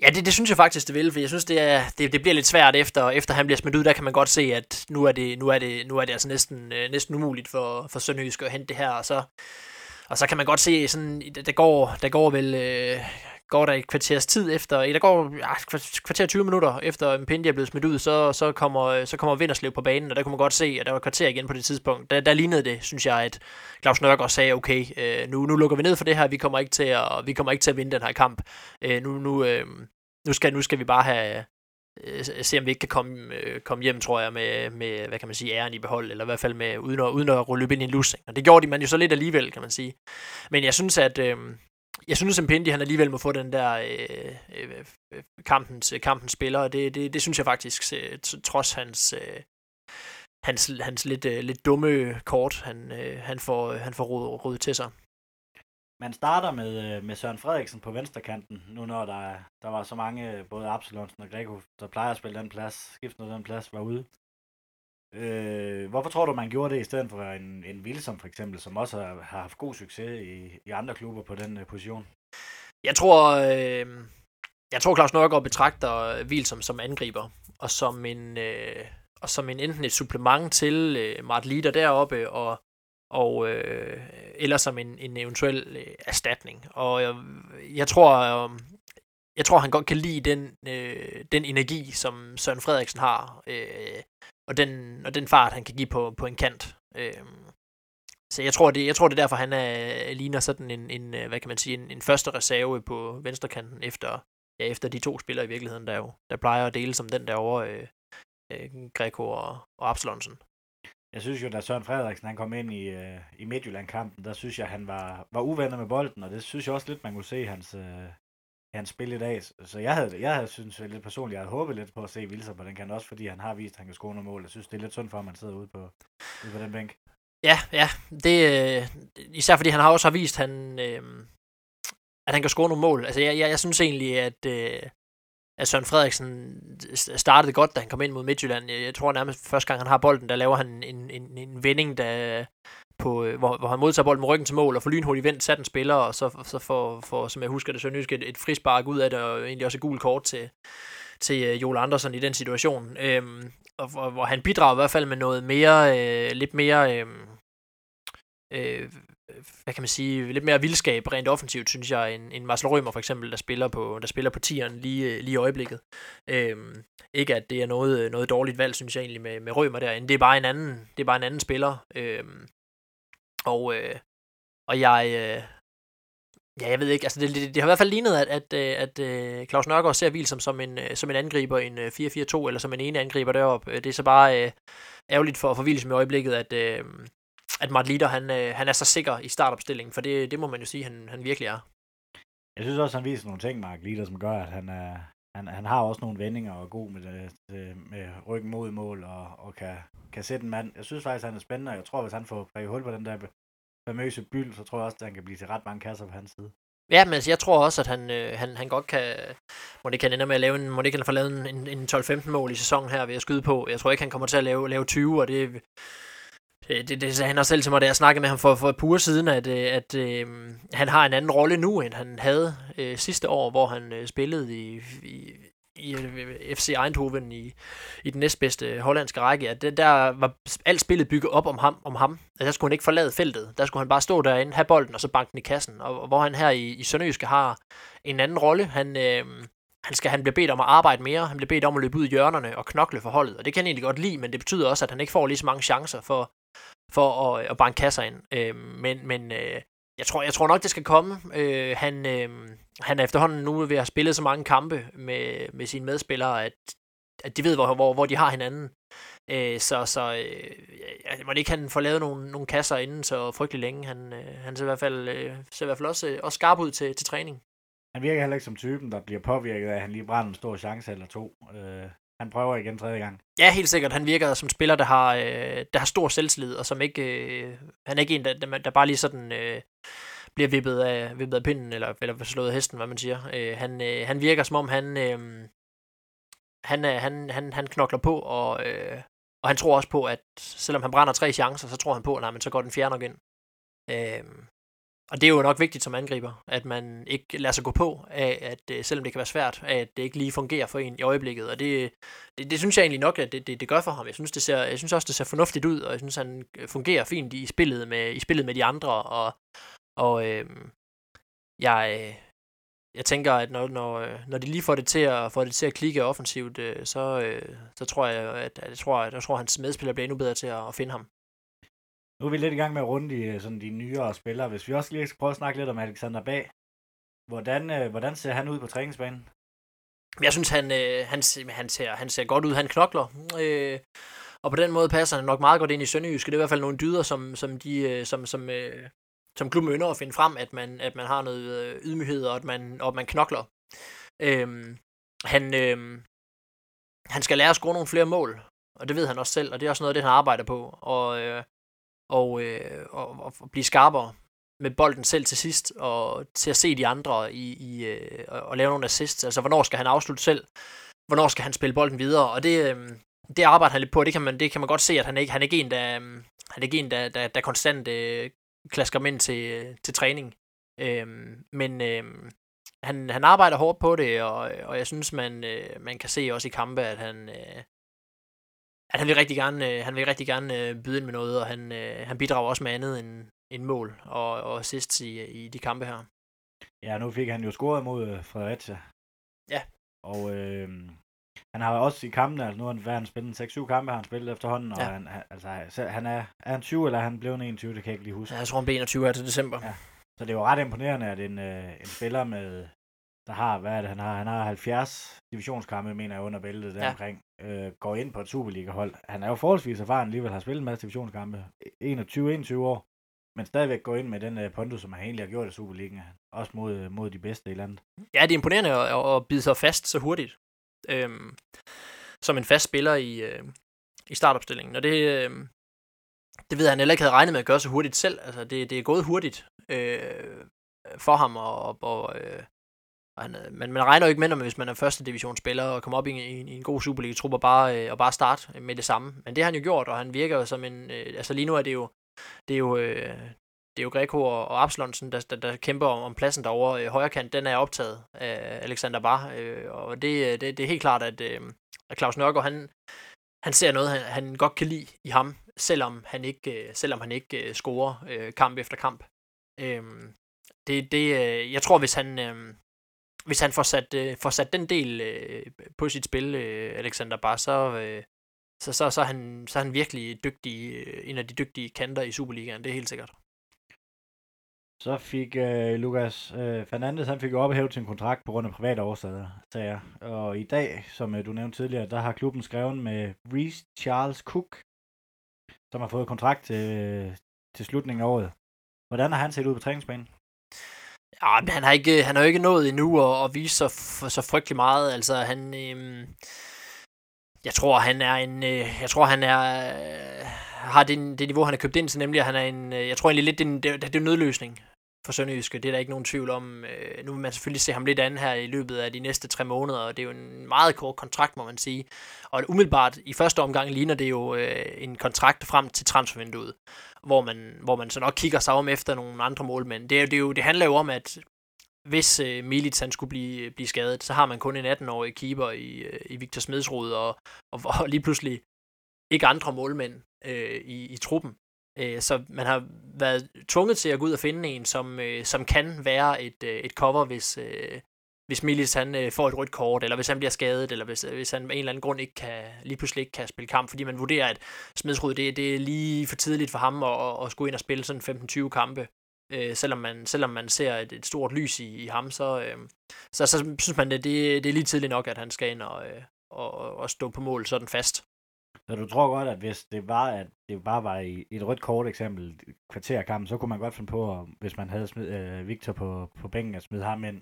Ja, det, det synes jeg faktisk, det vil, for jeg synes, det, er, det, det bliver lidt svært efter, efter han bliver smidt ud. Der kan man godt se, at nu er det, nu er det, nu er det altså næsten, øh, næsten umuligt for, for Sønderjysk at hente det her. Og så, og så kan man godt se, sådan, der går, der går vel, øh, går der et kvarters tid efter, der går ja, kvarter 20 minutter efter Mpendi er blevet smidt ud, så, så kommer, så kommer Vinderslev på banen, og der kunne man godt se, at der var kvarter igen på det tidspunkt. Der, der lignede det, synes jeg, at Claus Nørgaard sagde, okay, øh, nu, nu lukker vi ned for det her, vi kommer ikke til at, vi kommer ikke til at vinde den her kamp. Øh, nu, nu, øh, nu, skal, nu skal vi bare have, øh, se om vi ikke kan komme, øh, komme hjem, tror jeg, med, med, hvad kan man sige, æren i behold, eller i hvert fald med, uden at, uden at rulle ind i en losing. Og det gjorde de man jo så lidt alligevel, kan man sige. Men jeg synes, at, øh, jeg synes, at Pindi, han alligevel må få den der øh, øh, øh, kampens, kampens spiller, og det, det, det synes jeg faktisk, øh, trods hans, øh, hans, hans lidt, øh, lidt dumme kort, han, øh, han får, han får rådet til sig. Man starter med, øh, med Søren Frederiksen på venstrekanten, nu når der, der var så mange, øh, både Absalonsen og Greco, der plejer at spille den plads, skiftet den plads, var ude. Øh, hvorfor tror du, man gjorde det i stedet for en, en Wilson for eksempel, som også har, har haft god succes i, i andre klubber på den uh, position? Jeg tror, øh, jeg tror Claus Nørgaard betragter Wilson som angriber, og som en, øh, og som en enten et supplement til øh, Mart Lider deroppe, og, og øh, eller som en, en eventuel øh, erstatning. Og jeg, jeg tror, øh, jeg tror, han godt kan lide den, øh, den energi, som Søren Frederiksen har. Øh, og den, og den fart, han kan give på, på en kant. Øh, så jeg tror, det, jeg tror, det er derfor, han er, ligner sådan en, en, øh, hvad kan man sige, en, en første reserve på venstrekanten efter, ja, efter de to spillere i virkeligheden, der jo der plejer at dele som den derovre, øh, øh, Greco og, og Absalonsen. Jeg synes jo, da Søren Frederiksen han kom ind i, øh, i Midtjylland-kampen, der synes jeg, han var, var uvenner med bolden, og det synes jeg også lidt, man kunne se hans, øh, hans spil i dag. Så jeg havde, jeg havde synes lidt personligt, jeg havde håbet lidt på at se Vilser på den kan også, fordi han har vist, at han kan score nogle mål. Jeg synes, det er lidt synd for, at man sidder ude på, ude på den bænk. Ja, ja. Det, øh, især fordi han har også har vist, han, øh, at han kan score nogle mål. Altså, jeg, jeg, jeg synes egentlig, at, øh, at Søren Frederiksen øh, startede godt, da han kom ind mod Midtjylland. Jeg, jeg tror nærmest første gang, han har bolden, der laver han en, en, en vending, der, på, øh, hvor, hvor han modtager bolden med ryggen til mål, og får lynhurtigt vendt, sat en spiller, og så, så får, får, som jeg husker det, Sønderjysk et, et frispark ud af det, og egentlig også et gult kort til, til øh, Joel Andersen i den situation. Øhm, og hvor, hvor han bidrager i hvert fald med noget mere, øh, lidt mere, øhm, øh, øh, Øh, hvad kan man sige, lidt mere vildskab rent offensivt, synes jeg, end, end Marcel Rømer for eksempel, der spiller på, der spiller på tieren lige, øh, lige i øjeblikket. Øhm, ikke at det er noget, øh, noget dårligt valg, synes jeg egentlig, med, med Rømer derinde. Det er bare en anden, det er bare en anden spiller. Øhm, og, øh, og jeg, øh, ja, jeg ved ikke, altså det, det, det har i hvert fald lignet, at, at, at, at Claus Nørgaard ser Vilsom som en, som en angriber i en 4-4-2, eller som en ene angriber deroppe. Det er så bare øh, ærgerligt for, for Vilsom i øjeblikket, at, øh, at Mart Lider, han, øh, han er så sikker i startopstillingen, for det, det må man jo sige, han, han virkelig er. Jeg synes også, han viser nogle ting, Mark Lider, som gør, at han, er, han, han har også nogle vendinger og er god med, det, med ryggen mod mål og, og kan, kan sætte en mand. Jeg synes faktisk, han er spændende, og jeg tror, hvis han får prøvet hul på den der famøse byld, så tror jeg også, at han kan blive til ret mange kasser på hans side. Ja, men altså, jeg tror også, at han, øh, han, han godt kan, må det kan ende med at lave en, må det kan få lavet en, en 12-15 mål i sæsonen her ved at skyde på. Jeg tror ikke, han kommer til at lave, lave 20, og det, Øh, det, det, sagde han også selv til mig, da jeg snakkede med ham for, for et par siden, at, øh, at øh, han har en anden rolle nu, end han havde øh, sidste år, hvor han øh, spillede i, i, i øh, FC Eindhoven i, i den næstbedste hollandske række, at det, der var alt spillet bygget op om ham. Om ham. Altså, der skulle han ikke forlade feltet. Der skulle han bare stå derinde, have bolden og så banke den i kassen. Og, og hvor han her i, i Sønderjyske har en anden rolle. Han, øh, han, skal, han bliver bedt om at arbejde mere. Han bliver bedt om at løbe ud i hjørnerne og knokle for holdet. Og det kan han egentlig godt lide, men det betyder også, at han ikke får lige så mange chancer for, for at, at banke kasser ind. Øh, men men øh, jeg, tror, jeg tror nok, det skal komme. Øh, han, øh, han er efterhånden nu ved at have spillet så mange kampe med, med sine medspillere, at, at de ved, hvor, hvor, hvor de har hinanden. Øh, så så øh, jeg må ikke han får lavet nogle, nogle kasser inden så frygtelig længe. Han, øh, han ser i hvert fald, øh, ser i hvert fald også, øh, også skarp ud til, til træning. Han virker heller ikke som typen, der bliver påvirket af, at han lige brænder en stor chance eller to. Øh, han prøver igen tredje gang. Ja, helt sikkert. Han virker som spiller, der har, øh, der har stor selvtillid, og som ikke... Øh, han er ikke en, der, der bare lige sådan... Øh, bliver vippet af, vippet af pinden, eller, eller slået af hesten, hvad man siger. Øh, han, øh, han virker som om, han, øh, han, øh, han, han, han knokler på, og, øh, og han tror også på, at selvom han brænder tre chancer, så tror han på, at nej, men så går den fjerde nok ind. Øh, og det er jo nok vigtigt som angriber, at man ikke lader sig gå på af, at øh, selvom det kan være svært, at det ikke lige fungerer for en i øjeblikket. Og det, det, det synes jeg egentlig nok, at det, det, det gør for ham. Jeg synes, det ser, jeg synes også, det ser fornuftigt ud, og jeg synes, han øh, fungerer fint i spillet med, i spillet med de andre. Og, og øh, jeg, øh, jeg tænker, at når, når, når de lige får det til at, får det til at klikke offensivt, øh, så, øh, så tror jeg, at, at jeg tror, at, jeg tror, at hans medspiller bliver endnu bedre til at, at finde ham. Nu er vi lidt i gang med at runde de, øh, sådan de nyere spillere. Hvis vi også lige skal prøve at snakke lidt om Alexander Bag. Hvordan, øh, hvordan ser han ud på træningsbanen? Jeg synes, han, øh, han, han, ser, han ser godt ud. Han knokler. Øh, og på den måde passer han nok meget godt ind i Sønderjyske. Det er i hvert fald nogle dyder, som, som, de, øh, som, som, øh, som klubben ynder at finde frem, at man, at man har noget øh, ydmyghed, og at man, og at man knokler. Øh, han, øh, han skal lære at score nogle flere mål, og det ved han også selv, og det er også noget af det, han arbejder på. Og, øh, og, øh, og, og blive skarpere med bolden selv til sidst, og til at se de andre i, i øh, og lave nogle assists. Altså, hvornår skal han afslutte selv? Hvornår skal han spille bolden videre? Og det, øh, det arbejder han lidt på, det kan man, det kan man godt se, at han ikke, han er ikke en, der, øh, han er ikke en, der, der, der konstant øh, klasker ind til, øh, til træning. Øh, men øh, han, han arbejder hårdt på det, og, og jeg synes, man, øh, man kan se også i kampe, at han, øh, at han vil rigtig gerne, øh, han vil rigtig gerne øh, byde ind med noget, og han, øh, han bidrager også med andet end, end mål og, og assist i, i de kampe her. Ja, nu fik han jo scoret mod øh, Fredericia. Ja. Og øh, han har også i kampene, altså nu har han, han spillet 6-7 kampe, har han spillet efterhånden, ja. og han, altså, han er, er han 20 eller er han blevet 21, det kan jeg ikke lige huske. Ja, jeg tror han blev 21 her til december. Ja. Så det jo ret imponerende, at en, øh, en spiller med, der har, hvad er det, han har? Han har 70 divisionskampe, mener jeg, under bæltet der ja. omkring, øh, går ind på et Superliga-hold. Han er jo forholdsvis erfaren alligevel, har spillet en masse divisionskampe, 21-21 år, men stadigvæk går ind med den uh, pondus, som han egentlig har gjort i Superligaen, også mod, mod de bedste i landet. Ja, det er imponerende at, at, bide sig fast så hurtigt, øhm, som en fast spiller i, øh, i startopstillingen, og det, øh, det ved han heller ikke havde regnet med at gøre så hurtigt selv. Altså, det, det er gået hurtigt øh, for ham, og, og øh, og han, øh, men man regner jo ikke med, når man, hvis man er første divisionsspiller og kommer op i, i, i en god Superliga-trup og bare, øh, og bare starte med det samme. Men det har han jo gjort, og han virker jo som en... Øh, altså lige nu er det jo... Det er jo, øh, det er jo Greco og, og Absalonsen, der, der, der kæmper om, om pladsen derovre. Øh, højre kant, den er optaget af Alexander Bar. Øh, og det, øh, det, det er helt klart, at, øh, at Claus Nørgaard, han, han ser noget, han, han godt kan lide i ham, selvom han ikke, øh, selvom han ikke øh, scorer øh, kamp efter kamp. Øh, det, det, øh, jeg tror, hvis han, øh, hvis han får sat, øh, får sat den del øh, på sit spil, øh, Alexander Bar, så, øh, så, så, så, er han, så er han virkelig dygtig, øh, en af de dygtige kanter i Superligaen, det er helt sikkert. Så fik øh, Lukas øh, Fernandes, han fik jo ophævet sin kontrakt på grund af private årsager, Sager. Og i dag, som øh, du nævnte tidligere, der har klubben skrevet med Reece Charles Cook, som har fået kontrakt til, øh, til slutningen af året. Hvordan har han set ud på træningsbanen? Ja, men han har, ikke, han har ikke nået endnu at, at vise sig så, så frygtelig meget. Altså, han... Øhm, jeg tror, han er en... Øh, jeg tror, han er... Øh, har det, det niveau, han har købt ind til, nemlig at han er en... Øh, jeg tror egentlig lidt, det er en, det, det er en nødløsning. for Sønderjyske. Det er der ikke nogen tvivl om. Øh, nu vil man selvfølgelig se ham lidt an her i løbet af de næste tre måneder, og det er jo en meget kort kontrakt, må man sige. Og umiddelbart i første omgang ligner det jo øh, en kontrakt frem til transfervinduet, hvor man, hvor man så nok kigger sig om efter nogle andre målmænd. Det, er, det, er jo, det handler jo om, at hvis øh, Milic han skulle blive, øh, blive skadet, så har man kun en 18-årig keeper i, øh, i Victor Smedsrud, og, og, og lige pludselig ikke andre målmænd øh, i, i truppen. Øh, så man har været tvunget til at gå ud og finde en, som, øh, som kan være et, øh, et cover, hvis, øh, hvis Milis han øh, får et rødt kort, eller hvis han bliver skadet, eller hvis, øh, hvis han af en eller anden grund ikke kan, lige pludselig ikke kan spille kamp, fordi man vurderer, at smidsrud det, det er lige for tidligt for ham at, at, skulle ind og spille sådan 15-20 kampe. Øh, selvom, man, selvom man ser et, et stort lys i, i ham, så, øh, så, så synes man, at det, det er lige tidligt nok, at han skal ind og, øh, og, og stå på mål sådan fast. Så du tror godt, at hvis det var, at det bare var i et rødt kort eksempel, kvarterkampen, så kunne man godt finde på, hvis man havde smid, øh, Victor på, på bænken, at smide ham ind.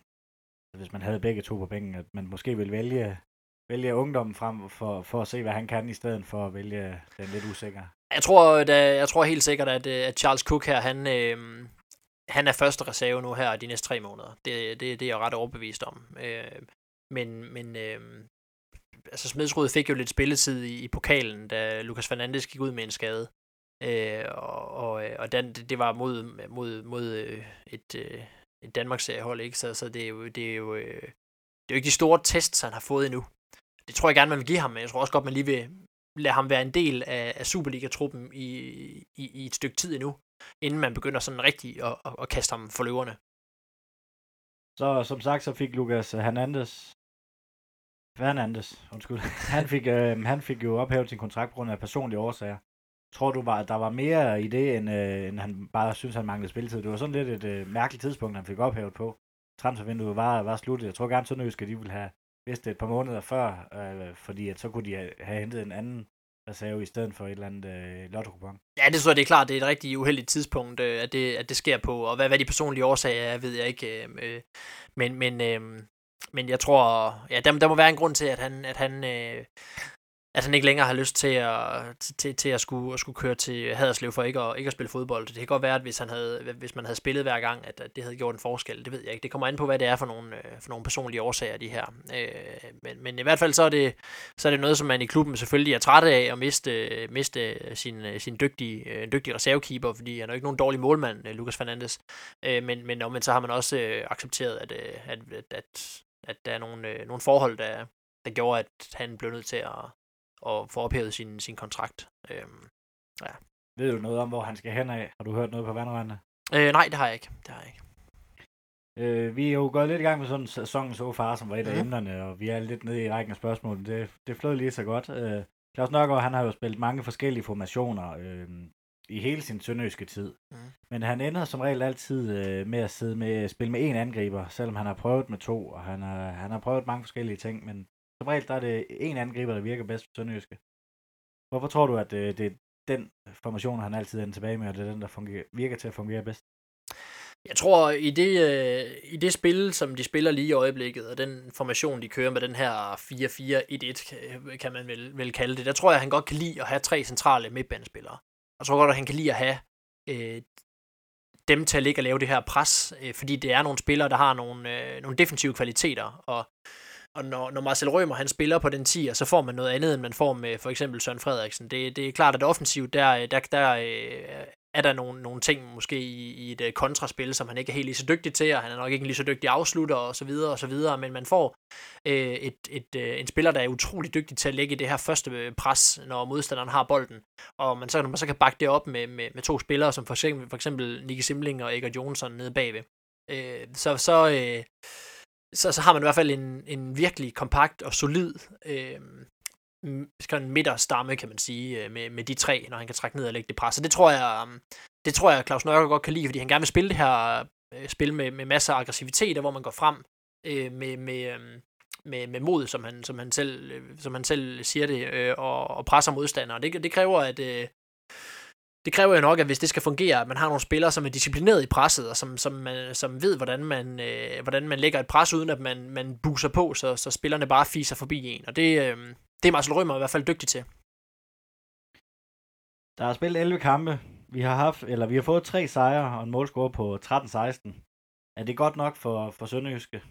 Hvis man havde begge to på bænken, at man måske ville vælge, vælge ungdommen frem for, for at se, hvad han kan, i stedet for at vælge den lidt usikre. Jeg tror, da, jeg tror helt sikkert, at, øh, at Charles Cook her, han, øh, han er første reserve nu her de næste tre måneder. Det, det, det er jeg ret overbevist om. Øh, men men øh, altså Smedsrud fik jo lidt spilletid i, i pokalen, da Lukas Fernandes gik ud med en skade. Øh, og, og, og den, det var mod, mod, mod øh, et, øh, en Danmarks seriehold, ikke? Så, så det er jo, det er jo, øh, det er jo ikke de store tests, han har fået endnu. Det tror jeg gerne, man vil give ham, men jeg tror også godt, man lige vil lade ham være en del af, af Superliga-truppen i, i, i et stykke tid endnu, inden man begynder sådan rigtig at, at, at kaste ham for løverne. Så som sagt, så fik Lucas øh, Hernandez Fernandes, undskyld. Han fik, øh, han fik jo ophævet sin kontrakt på grund af personlige årsager. Tror du, var, der var mere i det, end, øh, end han bare synes, han manglede spilletid? Det var sådan lidt et øh, mærkeligt tidspunkt, han fik ophævet på. Transfervinduet var, var sluttet. Jeg tror gerne, Sønderjysk, at de ville have vidst det et par måneder før, øh, fordi at så kunne de have, have hentet en anden reserve i stedet for et eller andet øh, lotto -kupon. Ja, det tror jeg, det er klart, det er et rigtig uheldigt tidspunkt, øh, at, det, at det sker på, og hvad, hvad de personlige årsager er, ved jeg ikke. Øh, øh men, men, øh, men jeg tror, ja, der, der må være en grund til, at han, at han, øh, at han ikke længere har lyst til at, til, til at, skulle, at skulle køre til Haderslev for ikke at, ikke at spille fodbold. Det kan godt være, at hvis, han havde, hvis man havde spillet hver gang, at, at det havde gjort en forskel. Det ved jeg ikke. Det kommer an på, hvad det er for nogle, øh, for nogle personlige årsager, de her. Øh, men, men i hvert fald så er, det, så er det noget, som man i klubben selvfølgelig er træt af, at miste, miste sin, sin dygtige, øh, dygtige reservekeeper, fordi han er jo ikke nogen dårlig målmand, øh, Lukas Fernandes. Men, men omvendt så har man også accepteret, at, at, at, at at der er nogle, nogle forhold, der, der gjorde, at han blev nødt til at, at få ophævet sin, sin kontrakt. Øhm, ja. Ved du noget om, hvor han skal hen af? Har du hørt noget på vandrørene? Øh, nej, det har jeg ikke. Det har jeg ikke. Øh, vi er jo gået lidt i gang med sådan en sæson så far, som var et af mm. emnerne, og vi er lidt nede i rækken af spørgsmål. Det, det flød lige så godt. Øh, Claus Nørgaard, han har jo spillet mange forskellige formationer. Øh, i hele sin sønderjyske tid. Mm. Men han ender som regel altid øh, med at sidde med, spille med en angriber, selvom han har prøvet med to, og han har, han har prøvet mange forskellige ting, men som regel der er det en angriber, der virker bedst for sønderjyske. Hvorfor tror du, at øh, det er den formation, han altid er tilbage med, og det er den, der fungerer, virker til at fungere bedst? Jeg tror, i det, øh, i det spil, som de spiller lige i øjeblikket, og den formation, de kører med den her 4-4-1-1, kan man vel, vel kalde det, der tror jeg, at han godt kan lide at have tre centrale midtbanespillere. Jeg tror godt, at han kan lide at have øh, dem til at ligge og lave det her pres, øh, fordi det er nogle spillere, der har nogle, øh, nogle defensive kvaliteter, og, og når, når Marcel Rømer han spiller på den 10, så får man noget andet, end man får med for eksempel Søren Frederiksen. Det, det er klart, at offensivt, der, øh, der, der øh, er der nogle, nogle ting måske i, i et øh, kontraspil, som han ikke er helt lige så dygtig til, og han er nok ikke lige så dygtig afslutter og så videre og så videre, men man får øh, et, et, øh, en spiller, der er utrolig dygtig til at lægge det her første pres, når modstanderen har bolden, og man så, man så kan bakke det op med, med, med to spillere, som for eksempel, for eksempel Nicky Simling og Egger Johnson nede bagved. Øh, så, så, øh, så, så har man i hvert fald en, en virkelig kompakt og solid øh, sådan midterstamme, kan man sige, øh, med, med de tre, når han kan trække ned og lægge det pres. Så det tror jeg, øh, det tror jeg, Claus Nørgaard godt kan lide, fordi han gerne vil spille det her øh, spil med, med masser af aggressivitet, hvor man går frem øh, med, med, øh, med, med mod, som han, som han, selv, øh, som han selv siger det, øh, og, og presser modstandere. Det, det kræver, at, øh, det kræver jo nok, at hvis det skal fungere, at man har nogle spillere, som er disciplineret i presset, og som, som, man, som ved, hvordan man, øh, hvordan man lægger et pres, uden at man, man buser på, så, så spillerne bare fiser forbi en. Og det, øh, det er Marcel Rømer i hvert fald dygtig til. Der er spillet 11 kampe. Vi har haft, eller vi har fået tre sejre og en målscore på 13-16. Er det godt nok for, for Sønderjyske?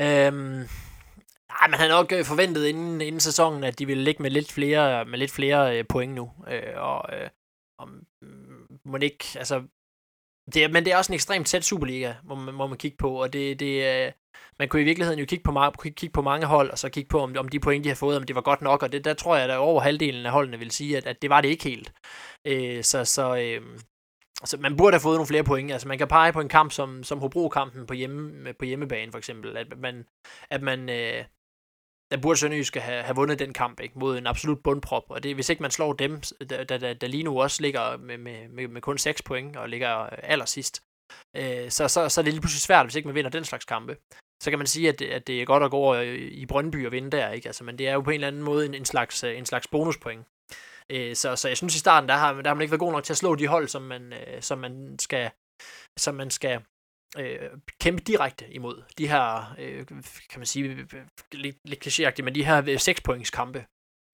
Øhm, nej, man havde nok øh, forventet inden, inden sæsonen, at de ville ligge med lidt flere, med lidt flere øh, point nu. Øh, og øh, om, mm, må det ikke, altså, det er, men det er også en ekstremt tæt Superliga, hvor man, må man kigge på, og det, det, øh, man kunne i virkeligheden jo kigge på, kigge på mange hold, og så kigge på, om, om de point, de har fået, om det var godt nok, og det, der tror jeg, at over halvdelen af holdene vil sige, at, at det var det ikke helt. Øh, så så øh, så man burde have fået nogle flere point. Altså, man kan pege på en kamp som, som Hobro-kampen på, hjemme, på hjemmebane, for eksempel, at man, at man øh, der burde Sønderjyske have, have vundet den kamp ikke, mod en absolut bundprop. Og det hvis ikke man slår dem, der, der, der lige nu også ligger med, med, med, med kun 6 point og ligger øh, allersidst, øh, så, så, så er det lige pludselig svært, hvis ikke man vinder den slags kampe. Så kan man sige, at, at det er godt at gå over i Brøndby og vinde der, ikke? Altså, men det er jo på en eller anden måde en, en, slags, øh, en slags bonuspoint. Øh, så, så jeg synes i starten, der har, der har man ikke været god nok til at slå de hold, som man, øh, som man skal, som man skal øh, kæmpe direkte imod. De her, øh, kan man sige, lidt, lidt klichéagtigt, men de her øh, 6 kampe,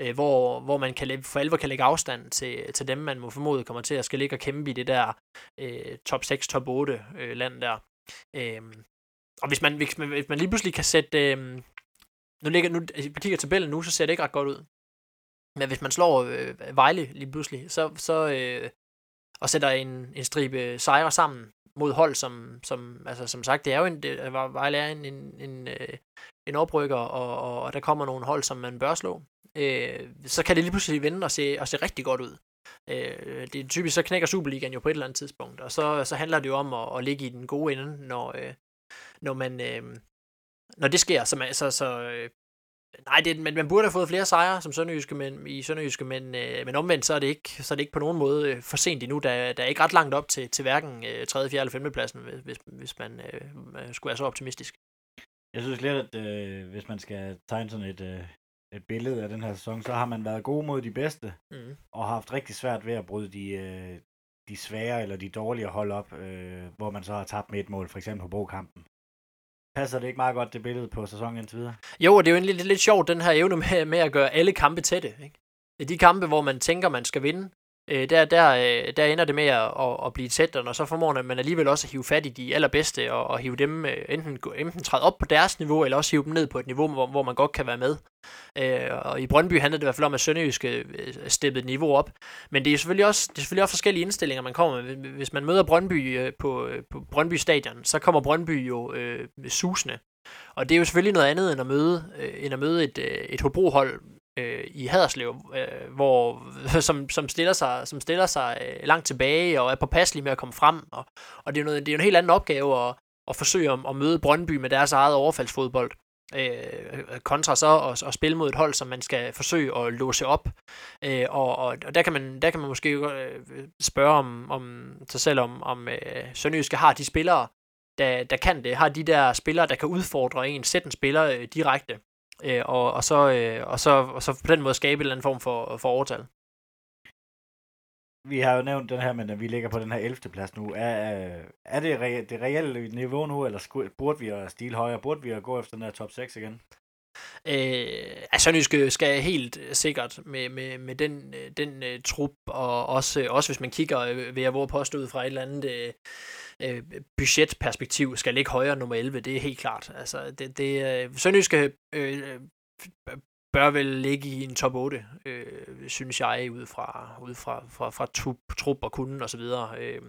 øh, hvor, hvor man kan, for alvor kan lægge afstand til, til dem, man må formode kommer til at skal ligge og kæmpe i det der øh, top 6, top 8 øh, land der. Øh, og hvis man, hvis, man, hvis man lige pludselig kan sætte... Øh, nu ligger, nu, hvis man kigger tabellen nu, så ser det ikke ret godt ud. Men hvis man slår øh, Vejle lige pludselig, så, så øh, og sætter en, en stribe sejre sammen mod hold, som, som, altså, som sagt, det er jo en, det, altså, Vejle er en, en, en, øh, en oprykker, og, og, og der kommer nogle hold, som man bør slå, øh, så kan det lige pludselig vende og se, og se rigtig godt ud. Øh, det er typisk, så knækker Superligaen jo på et eller andet tidspunkt, og så, så handler det jo om at, at ligge i den gode ende, når, øh, når man... Øh, når det sker, så, man, så, så øh, Nej, det, men man burde have fået flere sejre som Sønderjyske, men, i Sønderjyske, men, øh, men omvendt så er, det ikke, så er det ikke på nogen måde øh, for sent endnu. Der, der er ikke ret langt op til, til hverken øh, 3., 4. eller 5. pladsen, hvis, hvis man øh, skulle være så optimistisk. Jeg synes lidt, at øh, hvis man skal tegne sådan et, øh, et billede af den her sæson, så har man været god mod de bedste, mm. og haft rigtig svært ved at bryde de, øh, de svære eller de dårlige hold op, øh, hvor man så har tabt med et mål, for eksempel på Brokampen. Passer det ikke meget godt, det billede på sæsonen indtil videre? Jo, og det er jo lidt, lidt sjovt, den her evne med, med at gøre alle kampe tætte. Ikke? De kampe, hvor man tænker, man skal vinde, øh, der, der, øh, der ender det med at, at, at blive tæt, og så formår man alligevel også at hive fat i de allerbedste, og, og hive dem øh, enten, enten træde op på deres niveau, eller også hive dem ned på et niveau, hvor, hvor man godt kan være med. Øh, og i Brøndby handlede det i hvert fald om, at Sønderjysk øh, steppede niveau op. Men det er selvfølgelig også, det er selvfølgelig også forskellige indstillinger, man kommer med. Hvis man møder Brøndby øh, på, øh, på Brøndby Stadion, så kommer Brøndby jo øh, susende. Og det er jo selvfølgelig noget andet end at møde, øh, end at møde et, øh, et Hobro-hold øh, i Haderslev, øh, hvor, som, som stiller sig, som stiller sig øh, langt tilbage og er påpasselig med at komme frem. Og, og det, er noget, det er en helt anden opgave at, at forsøge at, at møde Brøndby med deres eget overfaldsfodbold øh, kontra så at, at spille mod et hold, som man skal forsøge at låse op. Øh, og, og, og der kan man der kan man måske øh, spørge om, om sig selv, om, om øh, Sønderjyske har de spillere, der, der kan det, har de der spillere, der kan udfordre en, sætte en spiller øh, direkte, øh, og, og, så, øh, og, så, og så på den måde skabe en eller anden form for, for overtal. Vi har jo nævnt den her, men at vi ligger på den her 11. plads nu. Er, øh, er det re- det reelle niveau nu, eller skulle, burde vi at stile højere? Burde vi at gå efter den her top 6 igen? Øh, altså Sønderjyske skal helt sikkert med, med, med den, den uh, trup, og også, også hvis man kigger, øh, ved at våge påstå ud fra et eller andet uh, budgetperspektiv, skal ligge højere nummer 11, det er helt klart. Altså, det, det, uh, Sønderjyske uh, bør vel ligge i en top 8, øh, synes jeg, ud fra, ud fra, fra, fra trup, trup og kunden osv. Øh,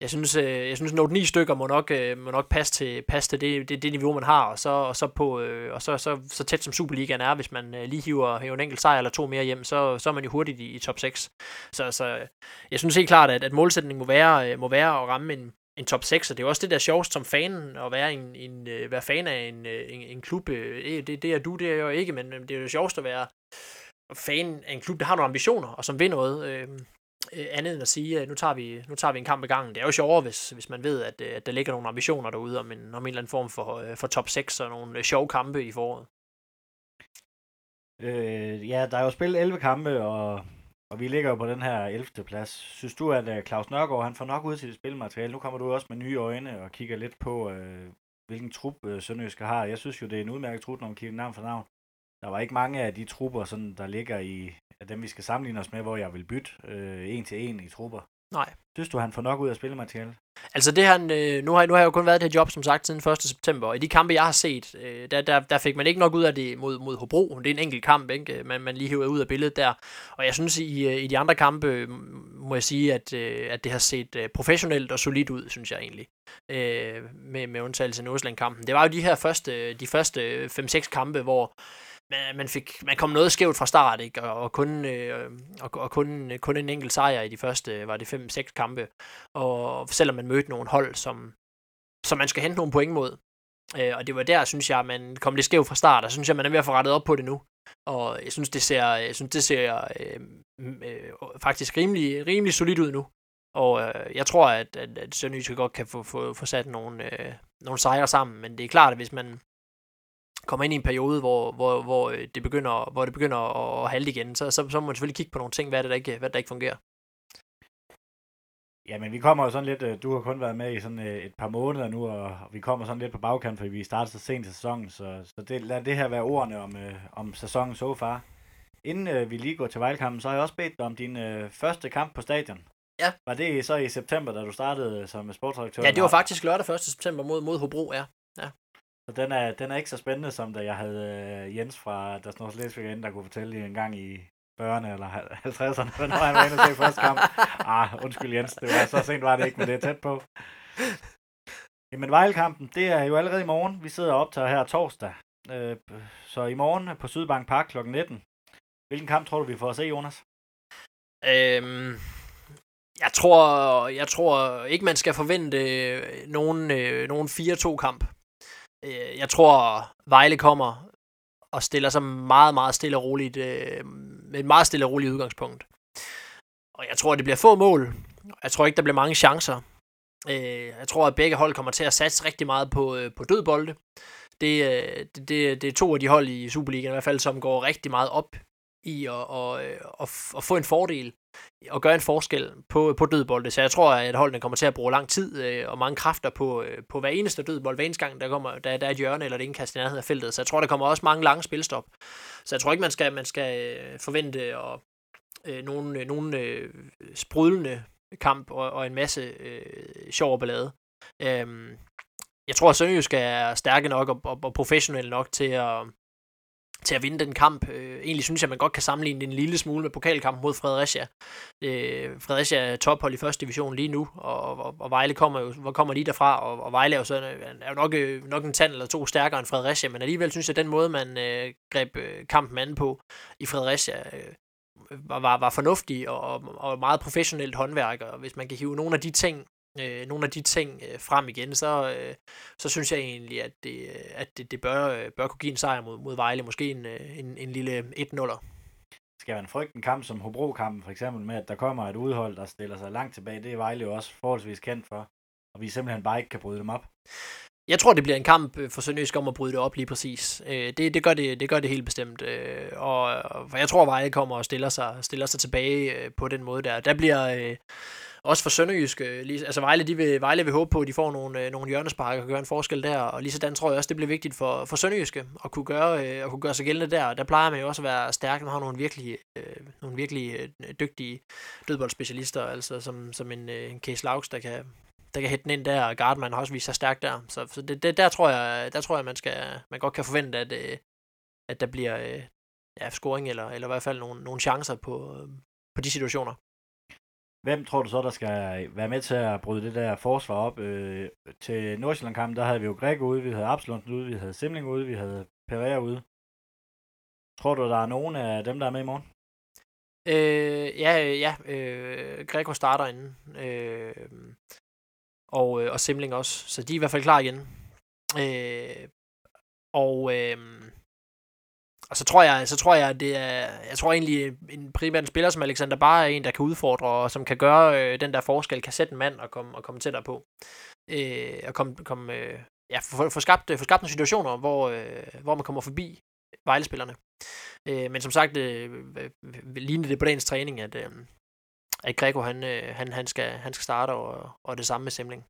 jeg synes, øh, jeg synes 8-9 stykker må nok, øh, må nok passe til, passe til det, det, det, niveau, man har, og så, og så, på, øh, og så, så, så tæt som Superligaen er, hvis man øh, lige hiver, hiver en enkelt sejr eller to mere hjem, så, så er man jo hurtigt i, i top 6. Så, så jeg synes helt klart, at, at målsætningen må være, øh, må være at ramme en, en top 6, og det er også det der sjovest som fan, at være, en, en, øh, være fan af en, øh, en, en klub. Øh, det, det er du, det er jeg jo ikke, men øh, det er jo sjovest at være fan af en klub, der har nogle ambitioner, og som vil noget øh, øh, andet end at sige, at nu tager vi, nu tager vi en kamp i gangen. Det er jo sjovere, hvis, hvis man ved, at, øh, at der ligger nogle ambitioner derude om en, om en eller anden form for, for top 6 og nogle sjove kampe i foråret. Øh, ja, der er jo spillet 11 kampe, og og vi ligger jo på den her 11. plads. Synes du, at uh, Claus Nørgaard han får nok ud til det spilmateriale? Nu kommer du også med nye øjne og kigger lidt på, uh, hvilken trup øh, uh, Sønderjyske har. Jeg synes jo, det er en udmærket trup, når man kigger navn for navn. der var ikke mange af de trupper, sådan, der ligger i af dem, vi skal sammenligne os med, hvor jeg vil bytte øh, en til en i trupper. Nej. Synes du, han får nok ud af spillemateriale? Altså det han, øh, nu, har, nu har jeg jo kun været i det her job, som sagt, siden 1. september, og i de kampe, jeg har set, øh, der, der, der fik man ikke nok ud af det mod, mod Hobro. Det er en enkelt kamp, ikke? Man, man lige hæver ud af billedet der. Og jeg synes, i, øh, i de andre kampe, må jeg sige, at, øh, at det har set øh, professionelt og solidt ud, synes jeg egentlig. Øh, med, med undtagelse af Nordsjælland-kampen. Det var jo de her første, de første 5-6 kampe, hvor man, man, fik, man kom noget skævt fra start, ikke? Og, og, kun, øh, og, og kun, kun en enkelt sejr i de første, var det 5-6 kampe. Og selvom man mødte nogle hold, som, som man skal hente nogle point mod. Øh, og det var der, synes jeg, man kom lidt skævt fra start, og synes jeg, man er ved at få rettet op på det nu. Og jeg synes, det ser, jeg synes, det ser øh, øh, faktisk rimelig, rimelig solidt ud nu. Og øh, jeg tror, at, at, at Sønderjyske godt kan få, få, få sat nogle, øh, nogle sejre sammen, men det er klart, at hvis man, kommer ind i en periode, hvor, hvor, hvor, øh, det, begynder, hvor det begynder at halte igen, så, så, så må man selvfølgelig kigge på nogle ting, hvad det, der ikke, hvad der ikke fungerer. Ja, men vi kommer jo sådan lidt, øh, du har kun været med i sådan øh, et par måneder nu, og vi kommer sådan lidt på bagkant, fordi vi starter så sent i sæsonen, så, så det, lad det her være ordene om, om sæsonen så far. Inden vi lige går til Vejlkampen, så har jeg også bedt dig om din øh, første kamp på stadion. Ja. Var det så i september, da du startede som sportsdirektør? Ja, det var faktisk lørdag 1. september mod, mod Hobro, ja. Så den er, den er ikke så spændende, som da jeg havde øh, Jens fra Der Snor Slesvig ind, der kunne fortælle en gang i 40'erne eller 50'erne, hvornår han var inde og se første kamp. Ah, undskyld Jens, det var så sent var det ikke, men det er tæt på. Jamen Vejlekampen, det er jo allerede i morgen. Vi sidder og optager her torsdag. Øh, så i morgen på Sydbank Park kl. 19. Hvilken kamp tror du, vi får at se, Jonas? Øhm, jeg tror, jeg tror ikke, man skal forvente nogen, øh, nogen 4-2 kamp. Øh, jeg tror, Vejle kommer og stiller sig meget, meget stille og roligt, øh, med et meget stille og roligt udgangspunkt. Og jeg tror, det bliver få mål. Jeg tror ikke, der bliver mange chancer. Øh, jeg tror, at begge hold kommer til at satse rigtig meget på, øh, på dødbolde. Det, øh, det, det, det er to af de hold i Superligaen i hvert fald, som går rigtig meget op i at, at, at, at få en fordel og gøre en forskel på, på dødbolde. Så jeg tror, at holdene kommer til at bruge lang tid øh, og mange kræfter på, øh, på hver eneste dødbold. Hver eneste gang, der, kommer, der, der er et hjørne eller et indkast i nærheden af feltet. Så jeg tror, der kommer også mange lange spilstop. Så jeg tror ikke, man skal, man skal øh, forvente og, øh, nogle, øh, nogle øh, sprudlende kamp og, og en masse øh, sjov ballade. Øhm, jeg tror, at Sønderjysk er stærke nok og, og, og professionelle nok til at, til at vinde den kamp. Øh, egentlig synes jeg, man godt kan sammenligne en lille smule med pokalkampen mod Fredericia. Øh, Fredericia er tophold i første division lige nu, og, og, og Vejle kommer jo hvor kommer lige derfra, og, og Vejle er jo, så, øh, er jo nok, øh, nok en tand eller to stærkere end Fredericia, men alligevel synes jeg, at den måde, man øh, greb øh, kampen an på i Fredericia, øh, var, var, var fornuftig og, og meget professionelt håndværk, og hvis man kan hive nogle af de ting øh, nogle af de ting øh, frem igen, så, øh, så synes jeg egentlig, at det, at det, det bør, øh, bør kunne give en sejr mod, mod Vejle. Måske en, øh, en, en lille 1-0'er. Skal man frygte en kamp som Hobro-kampen for eksempel med, at der kommer et udhold, der stiller sig langt tilbage? Det er Vejle jo også forholdsvis kendt for, og vi simpelthen bare ikke kan bryde dem op. Jeg tror, det bliver en kamp for Sønderjysk om at bryde det op lige præcis. Det, det, gør, det, det gør det helt bestemt. Og, og jeg tror, Vejle kommer og stiller sig, stiller sig tilbage på den måde der. Der bliver også for Sønderjysk, øh, lige, altså Vejle, de vil, Vejle vil håbe på, at de får nogle, øh, nogle hjørnesparker og gøre en forskel der, og lige sådan tror jeg også, det bliver vigtigt for, for Sønderjyske at kunne, gøre, øh, at kunne gøre sig gældende der. Der plejer man jo også at være stærk, man har nogle virkelig, nogle virkelig dygtige dødboldspecialister, altså som, som en, en Case Laugs, der kan, der kan hætte den ind der, og Gardman har også vist sig stærk der. Så, så det, det, der, tror jeg, der tror jeg, man, skal, man godt kan forvente, at, at der bliver ja, scoring, eller, eller i hvert fald nogle, nogle chancer på, på de situationer. Hvem tror du så, der skal være med til at bryde det der forsvar op? Øh, til Nordsjælland-kampen, der havde vi jo Greg ude, vi havde Absalonsen ude, vi havde Simling ude, vi havde Pereira ude. Tror du, der er nogen af dem, der er med i morgen? Øh, ja, ja. Øh, Greco starter inden. Øh, og, øh, og Simling også. Så de er i hvert fald klar igen. Øh, og øh, og så tror jeg, så tror jeg, det er, jeg tror egentlig, en primært en spiller som Alexander bare er en, der kan udfordre, og som kan gøre øh, den der forskel, kan sætte en mand og komme, og komme tættere på. Øh, og komme, komme, øh, ja, få, få, skabt, få skabt nogle situationer, hvor, øh, hvor man kommer forbi Vejlespillerne. Øh, men som sagt, øh, øh lignede det på dagens træning, at, øh, at Greco, han, øh, han, han, skal, han skal starte, og, og det samme med Simling.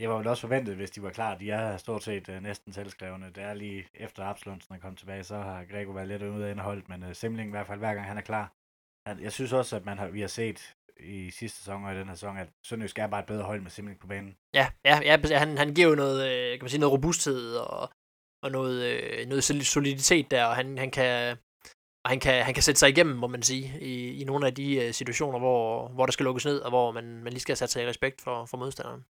Det var vel også forventet, hvis de var klar. De er stort set uh, næsten selvskrevne. Det er lige efter Absalonsen er kommet tilbage, så har Grego været lidt ude af indholdet, men uh, Simling i hvert fald hver gang han er klar. Han, jeg synes også, at man har, vi har set i sidste sæson og i den her sæson, at Sønderjysk er bare et bedre hold med Simling på banen. Ja, ja, ja han, han giver jo noget, øh, kan man sige, noget robusthed og, og noget, øh, noget soliditet der, og han, han kan, og han kan, han kan sætte sig igennem, må man sige, i, i nogle af de uh, situationer, hvor, hvor der skal lukkes ned, og hvor man, man lige skal sætte sig i respekt for, for modstanderen.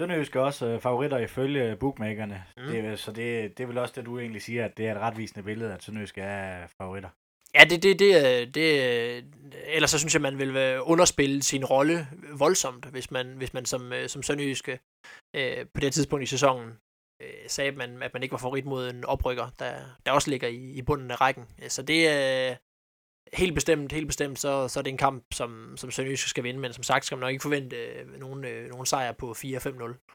Sønderjysk er også uh, favoritter ifølge bookmakerne, mm. det, så det, det er vel også det, du egentlig siger, at det er et retvisende billede, at Sønderjysk er favoritter. Ja, det, det, det, det, ellers så synes jeg, man vil underspille sin rolle voldsomt, hvis man, hvis man som, øh, som Sønderjyske øh, på det tidspunkt i sæsonen øh, sagde, at man, at man ikke var favorit mod en oprykker, der, der også ligger i, i bunden af rækken. Så det er helt bestemt, helt bestemt, så, så er det en kamp, som, som Sønderjysk skal vinde, men som sagt skal man nok ikke forvente øh, nogen, øh, nogen sejr på 4-5-0.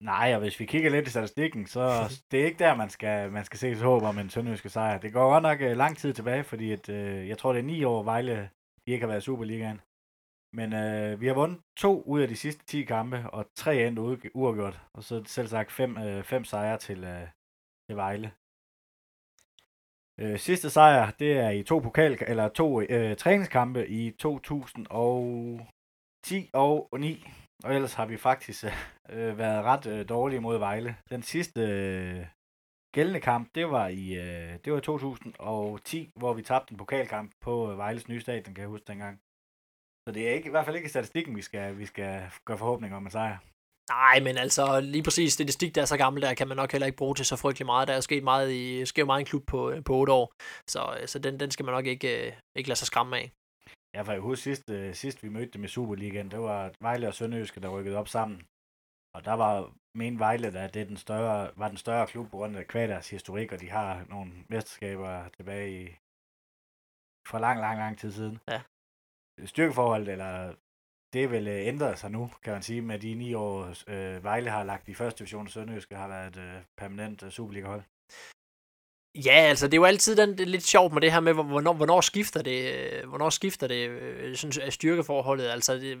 Nej, og hvis vi kigger lidt i statistikken, så det er ikke der, man skal, man skal se så håb om en sønderjyske sejr. Det går godt nok øh, lang tid tilbage, fordi at, øh, jeg tror, det er ni år, Vejle de ikke har været i Superligaen. Men øh, vi har vundet to ud af de sidste 10 kampe, og tre endt uafgjort. Og så selv sagt fem, øh, fem sejre til, øh, til Vejle. Øh, sidste sejr, det er i to pokal eller to øh, træningskampe i 2010 og 9. Og ellers har vi faktisk øh, været ret øh, dårlige mod Vejle. Den sidste øh, gældende kamp, det var i øh, det var 2010, hvor vi tabte en pokalkamp på øh, Vejles nye stadion, kan jeg huske dengang. Så det er ikke, i hvert fald ikke statistikken, vi skal, vi skal gøre forhåbninger om en sejr. Nej, men altså lige præcis statistik, der er så gammel, der kan man nok heller ikke bruge til så frygtelig meget. Der er sket meget i, sker meget i en klub på, på 8 år, så, så den, den skal man nok ikke, ikke lade sig skræmme af. Ja, for jeg husker sidst, sidst vi mødte dem i Superligaen, det var Vejle og Sønderjyske, der rykkede op sammen. Og der var men Vejle, at det den større, var den større klub på grund af kvad historik, og de har nogle mesterskaber tilbage i for lang, lang, lang tid siden. Ja. Styrkeforholdet, eller det vil øh, ændre sig nu, kan man sige, med de ni år, øh, Vejle har lagt i første division, og Sønderjyske har været et øh, permanent øh, Superliga-hold. Ja, altså det er jo altid den, det er lidt sjovt med det her med, hvornår, hvornår skifter det, øh, hvornår skifter det øh, sådan, styrkeforholdet. Altså det,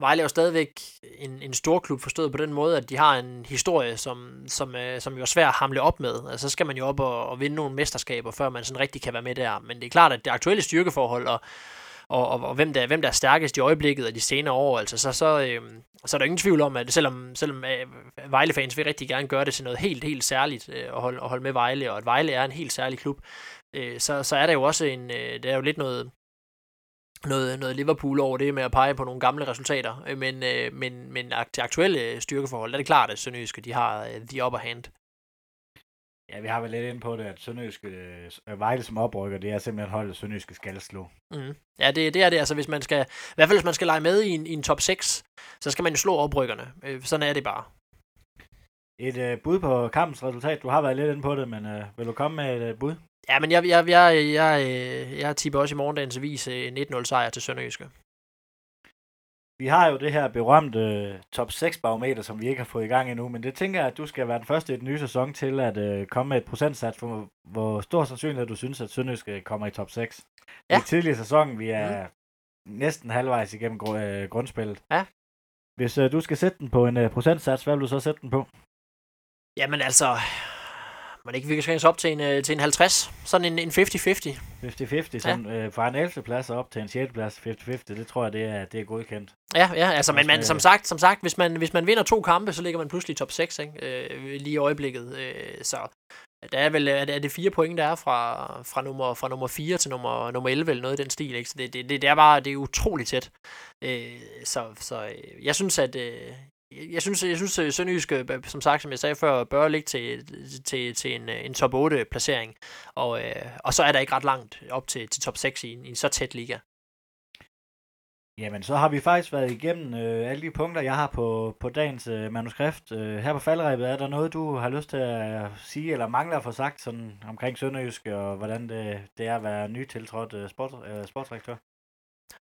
Vejle er jo stadigvæk en, en stor klub, forstået på den måde, at de har en historie, som, som, øh, som jo er svær at hamle op med. Altså, så skal man jo op og, og vinde nogle mesterskaber, før man sådan rigtig kan være med der. Men det er klart, at det aktuelle styrkeforhold og, og, og, og hvem, der, hvem der er stærkest i øjeblikket og de senere år, altså, så, så, øh, så er der ingen tvivl om, at selvom, selvom øh, Vejle-fans vil rigtig gerne gøre det til noget helt, helt særligt øh, at, holde, at holde med Vejle, og at Vejle er en helt særlig klub, øh, så, så er der jo også en, øh, det er jo lidt noget, noget, noget Liverpool over det med at pege på nogle gamle resultater, øh, men, øh, men, men til aktuelle styrkeforhold, der er det klart, at Sønderjyske, de har øh, the upper hand. Ja, vi har vel lidt ind på det, at Sønderjyske øh, Vejle som oprykker, det er simpelthen holdet, Sønderjyske skal slå. Mm. Ja, det, det er det. Altså, hvis man skal, i hvert fald hvis man skal lege med i en, i en top 6, så skal man jo slå oprykkerne. Øh, sådan er det bare. Et øh, bud på kampens resultat. Du har været lidt inde på det, men øh, vil du komme med et øh, bud? Ja, men jeg, jeg, jeg, jeg, jeg, jeg tipper også i morgendagens avis øh, 19-0 sejr til Sønderjyske. Vi har jo det her berømte øh, top 6 barometer, som vi ikke har fået i gang endnu, men det tænker jeg, at du skal være den første i den nye sæson til at øh, komme med et procentsats for, hvor stor sandsynlighed du synes, at Sønderjyske kommer i top 6. Ja. I tidligere sæson, vi er mm. næsten halvvejs igennem gr- øh, grundspillet. Ja. Hvis øh, du skal sætte den på en øh, procentsats, hvad vil du så sætte den på? Jamen altså, man ikke vi kan op til en, øh, til en 50. Sådan en, en 50-50. 50-50, sådan, ja. øh, fra en 11. plads op til en 6. plads 50-50, det tror jeg, det er, det er godkendt. Ja, ja altså, men man, som sagt, som sagt hvis, man, hvis man vinder to kampe, så ligger man pludselig top 6, ikke? Øh, lige i øjeblikket. Øh, så der er vel er det, er det fire point, der er fra, fra, nummer, fra nummer 4 til nummer, nummer 11, eller noget i den stil, ikke? Så det, det, det, det er bare, det er utroligt tæt. Øh, så, så øh, jeg synes, at, øh, jeg synes, jeg synes øh, Sønderjysk, øh, som sagt, som jeg sagde før, bør ligge til, til, til en, øh, en top 8 placering. Og, øh, og så er der ikke ret langt op til, til top 6 i en, i en så tæt liga. Jamen, så har vi faktisk været igennem øh, alle de punkter, jeg har på, på dagens øh, manuskript. Øh, her på faldrebet, er der noget, du har lyst til at sige, eller mangler at få sagt sådan, omkring Sønderjysk, og hvordan det, det er at være nytiltrådt øh, sport, øh, sportsrektør?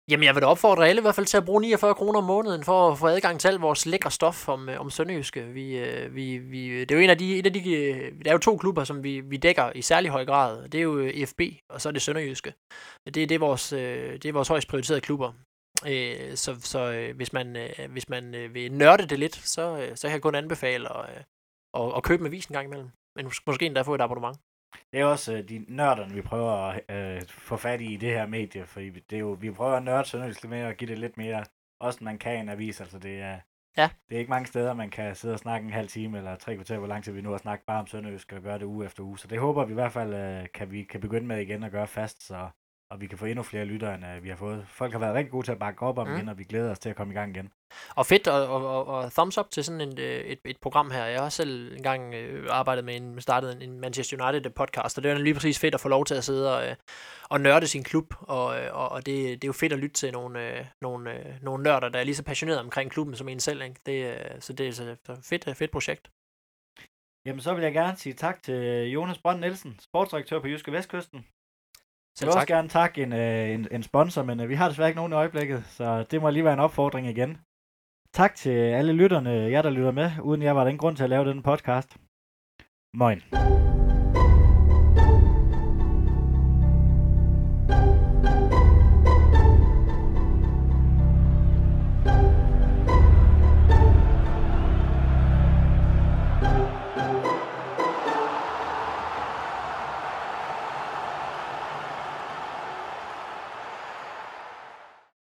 Jamen, jeg vil da opfordre alle i hvert fald til at bruge 49 kroner om måneden for at få adgang til alt vores lækre stof om, øh, om Sønderjyske. Vi, øh, vi, vi, det er jo en af de, en af de, øh, der er jo to klubber, som vi, vi dækker i særlig høj grad. Det er jo EFB, og så er det Sønderjyske. Det, det, er vores, det er vores højst prioriterede klubber. Så så hvis man, hvis man vil nørde det lidt, så, så kan jeg kun anbefale at, at, at købe en avis en gang imellem. Men måske endda få et abonnement. Det er også øh, de nørderne, vi prøver at øh, få fat i i det her medie, fordi det er jo, vi prøver at nørde Sønderjysk lidt mere og give det lidt mere, også man kan en avis, altså det er, Ja. det er ikke mange steder, man kan sidde og snakke en halv time eller tre kvarter, hvor lang tid vi nu har snakket bare om Sønderjysk og gøre det uge efter uge. Så det håber vi i hvert fald, øh, kan vi kan begynde med igen at gøre fast, så og vi kan få endnu flere lyttere, end øh, vi har fået. Folk har været rigtig gode til at bakke op om Mm. igen, og vi glæder os til at komme i gang igen. Og fedt, og, og, og, og thumbs up til sådan en, øh, et, et program her. Jeg har selv engang øh, arbejdet med en, startet en, en Manchester United podcast, og det er lige præcis fedt at få lov til at sidde og, øh, og nørde sin klub, og, og, og det, det er jo fedt at lytte til nogle, øh, nogle, øh, nogle nørder, der er lige så passionerede omkring klubben som en selv. Ikke? Det, øh, så det er så fedt, fedt projekt. Jamen, så vil jeg gerne sige tak til Jonas Brønd Nielsen, sportsdirektør på Jyske Vestkysten. Jeg Selv vil tak. også gerne takke en, øh, en, en sponsor, men øh, vi har desværre ikke nogen i øjeblikket, så det må lige være en opfordring igen. Tak til alle lytterne, jer der lytter med. Uden jer var der ingen grund til at lave den podcast. Moin.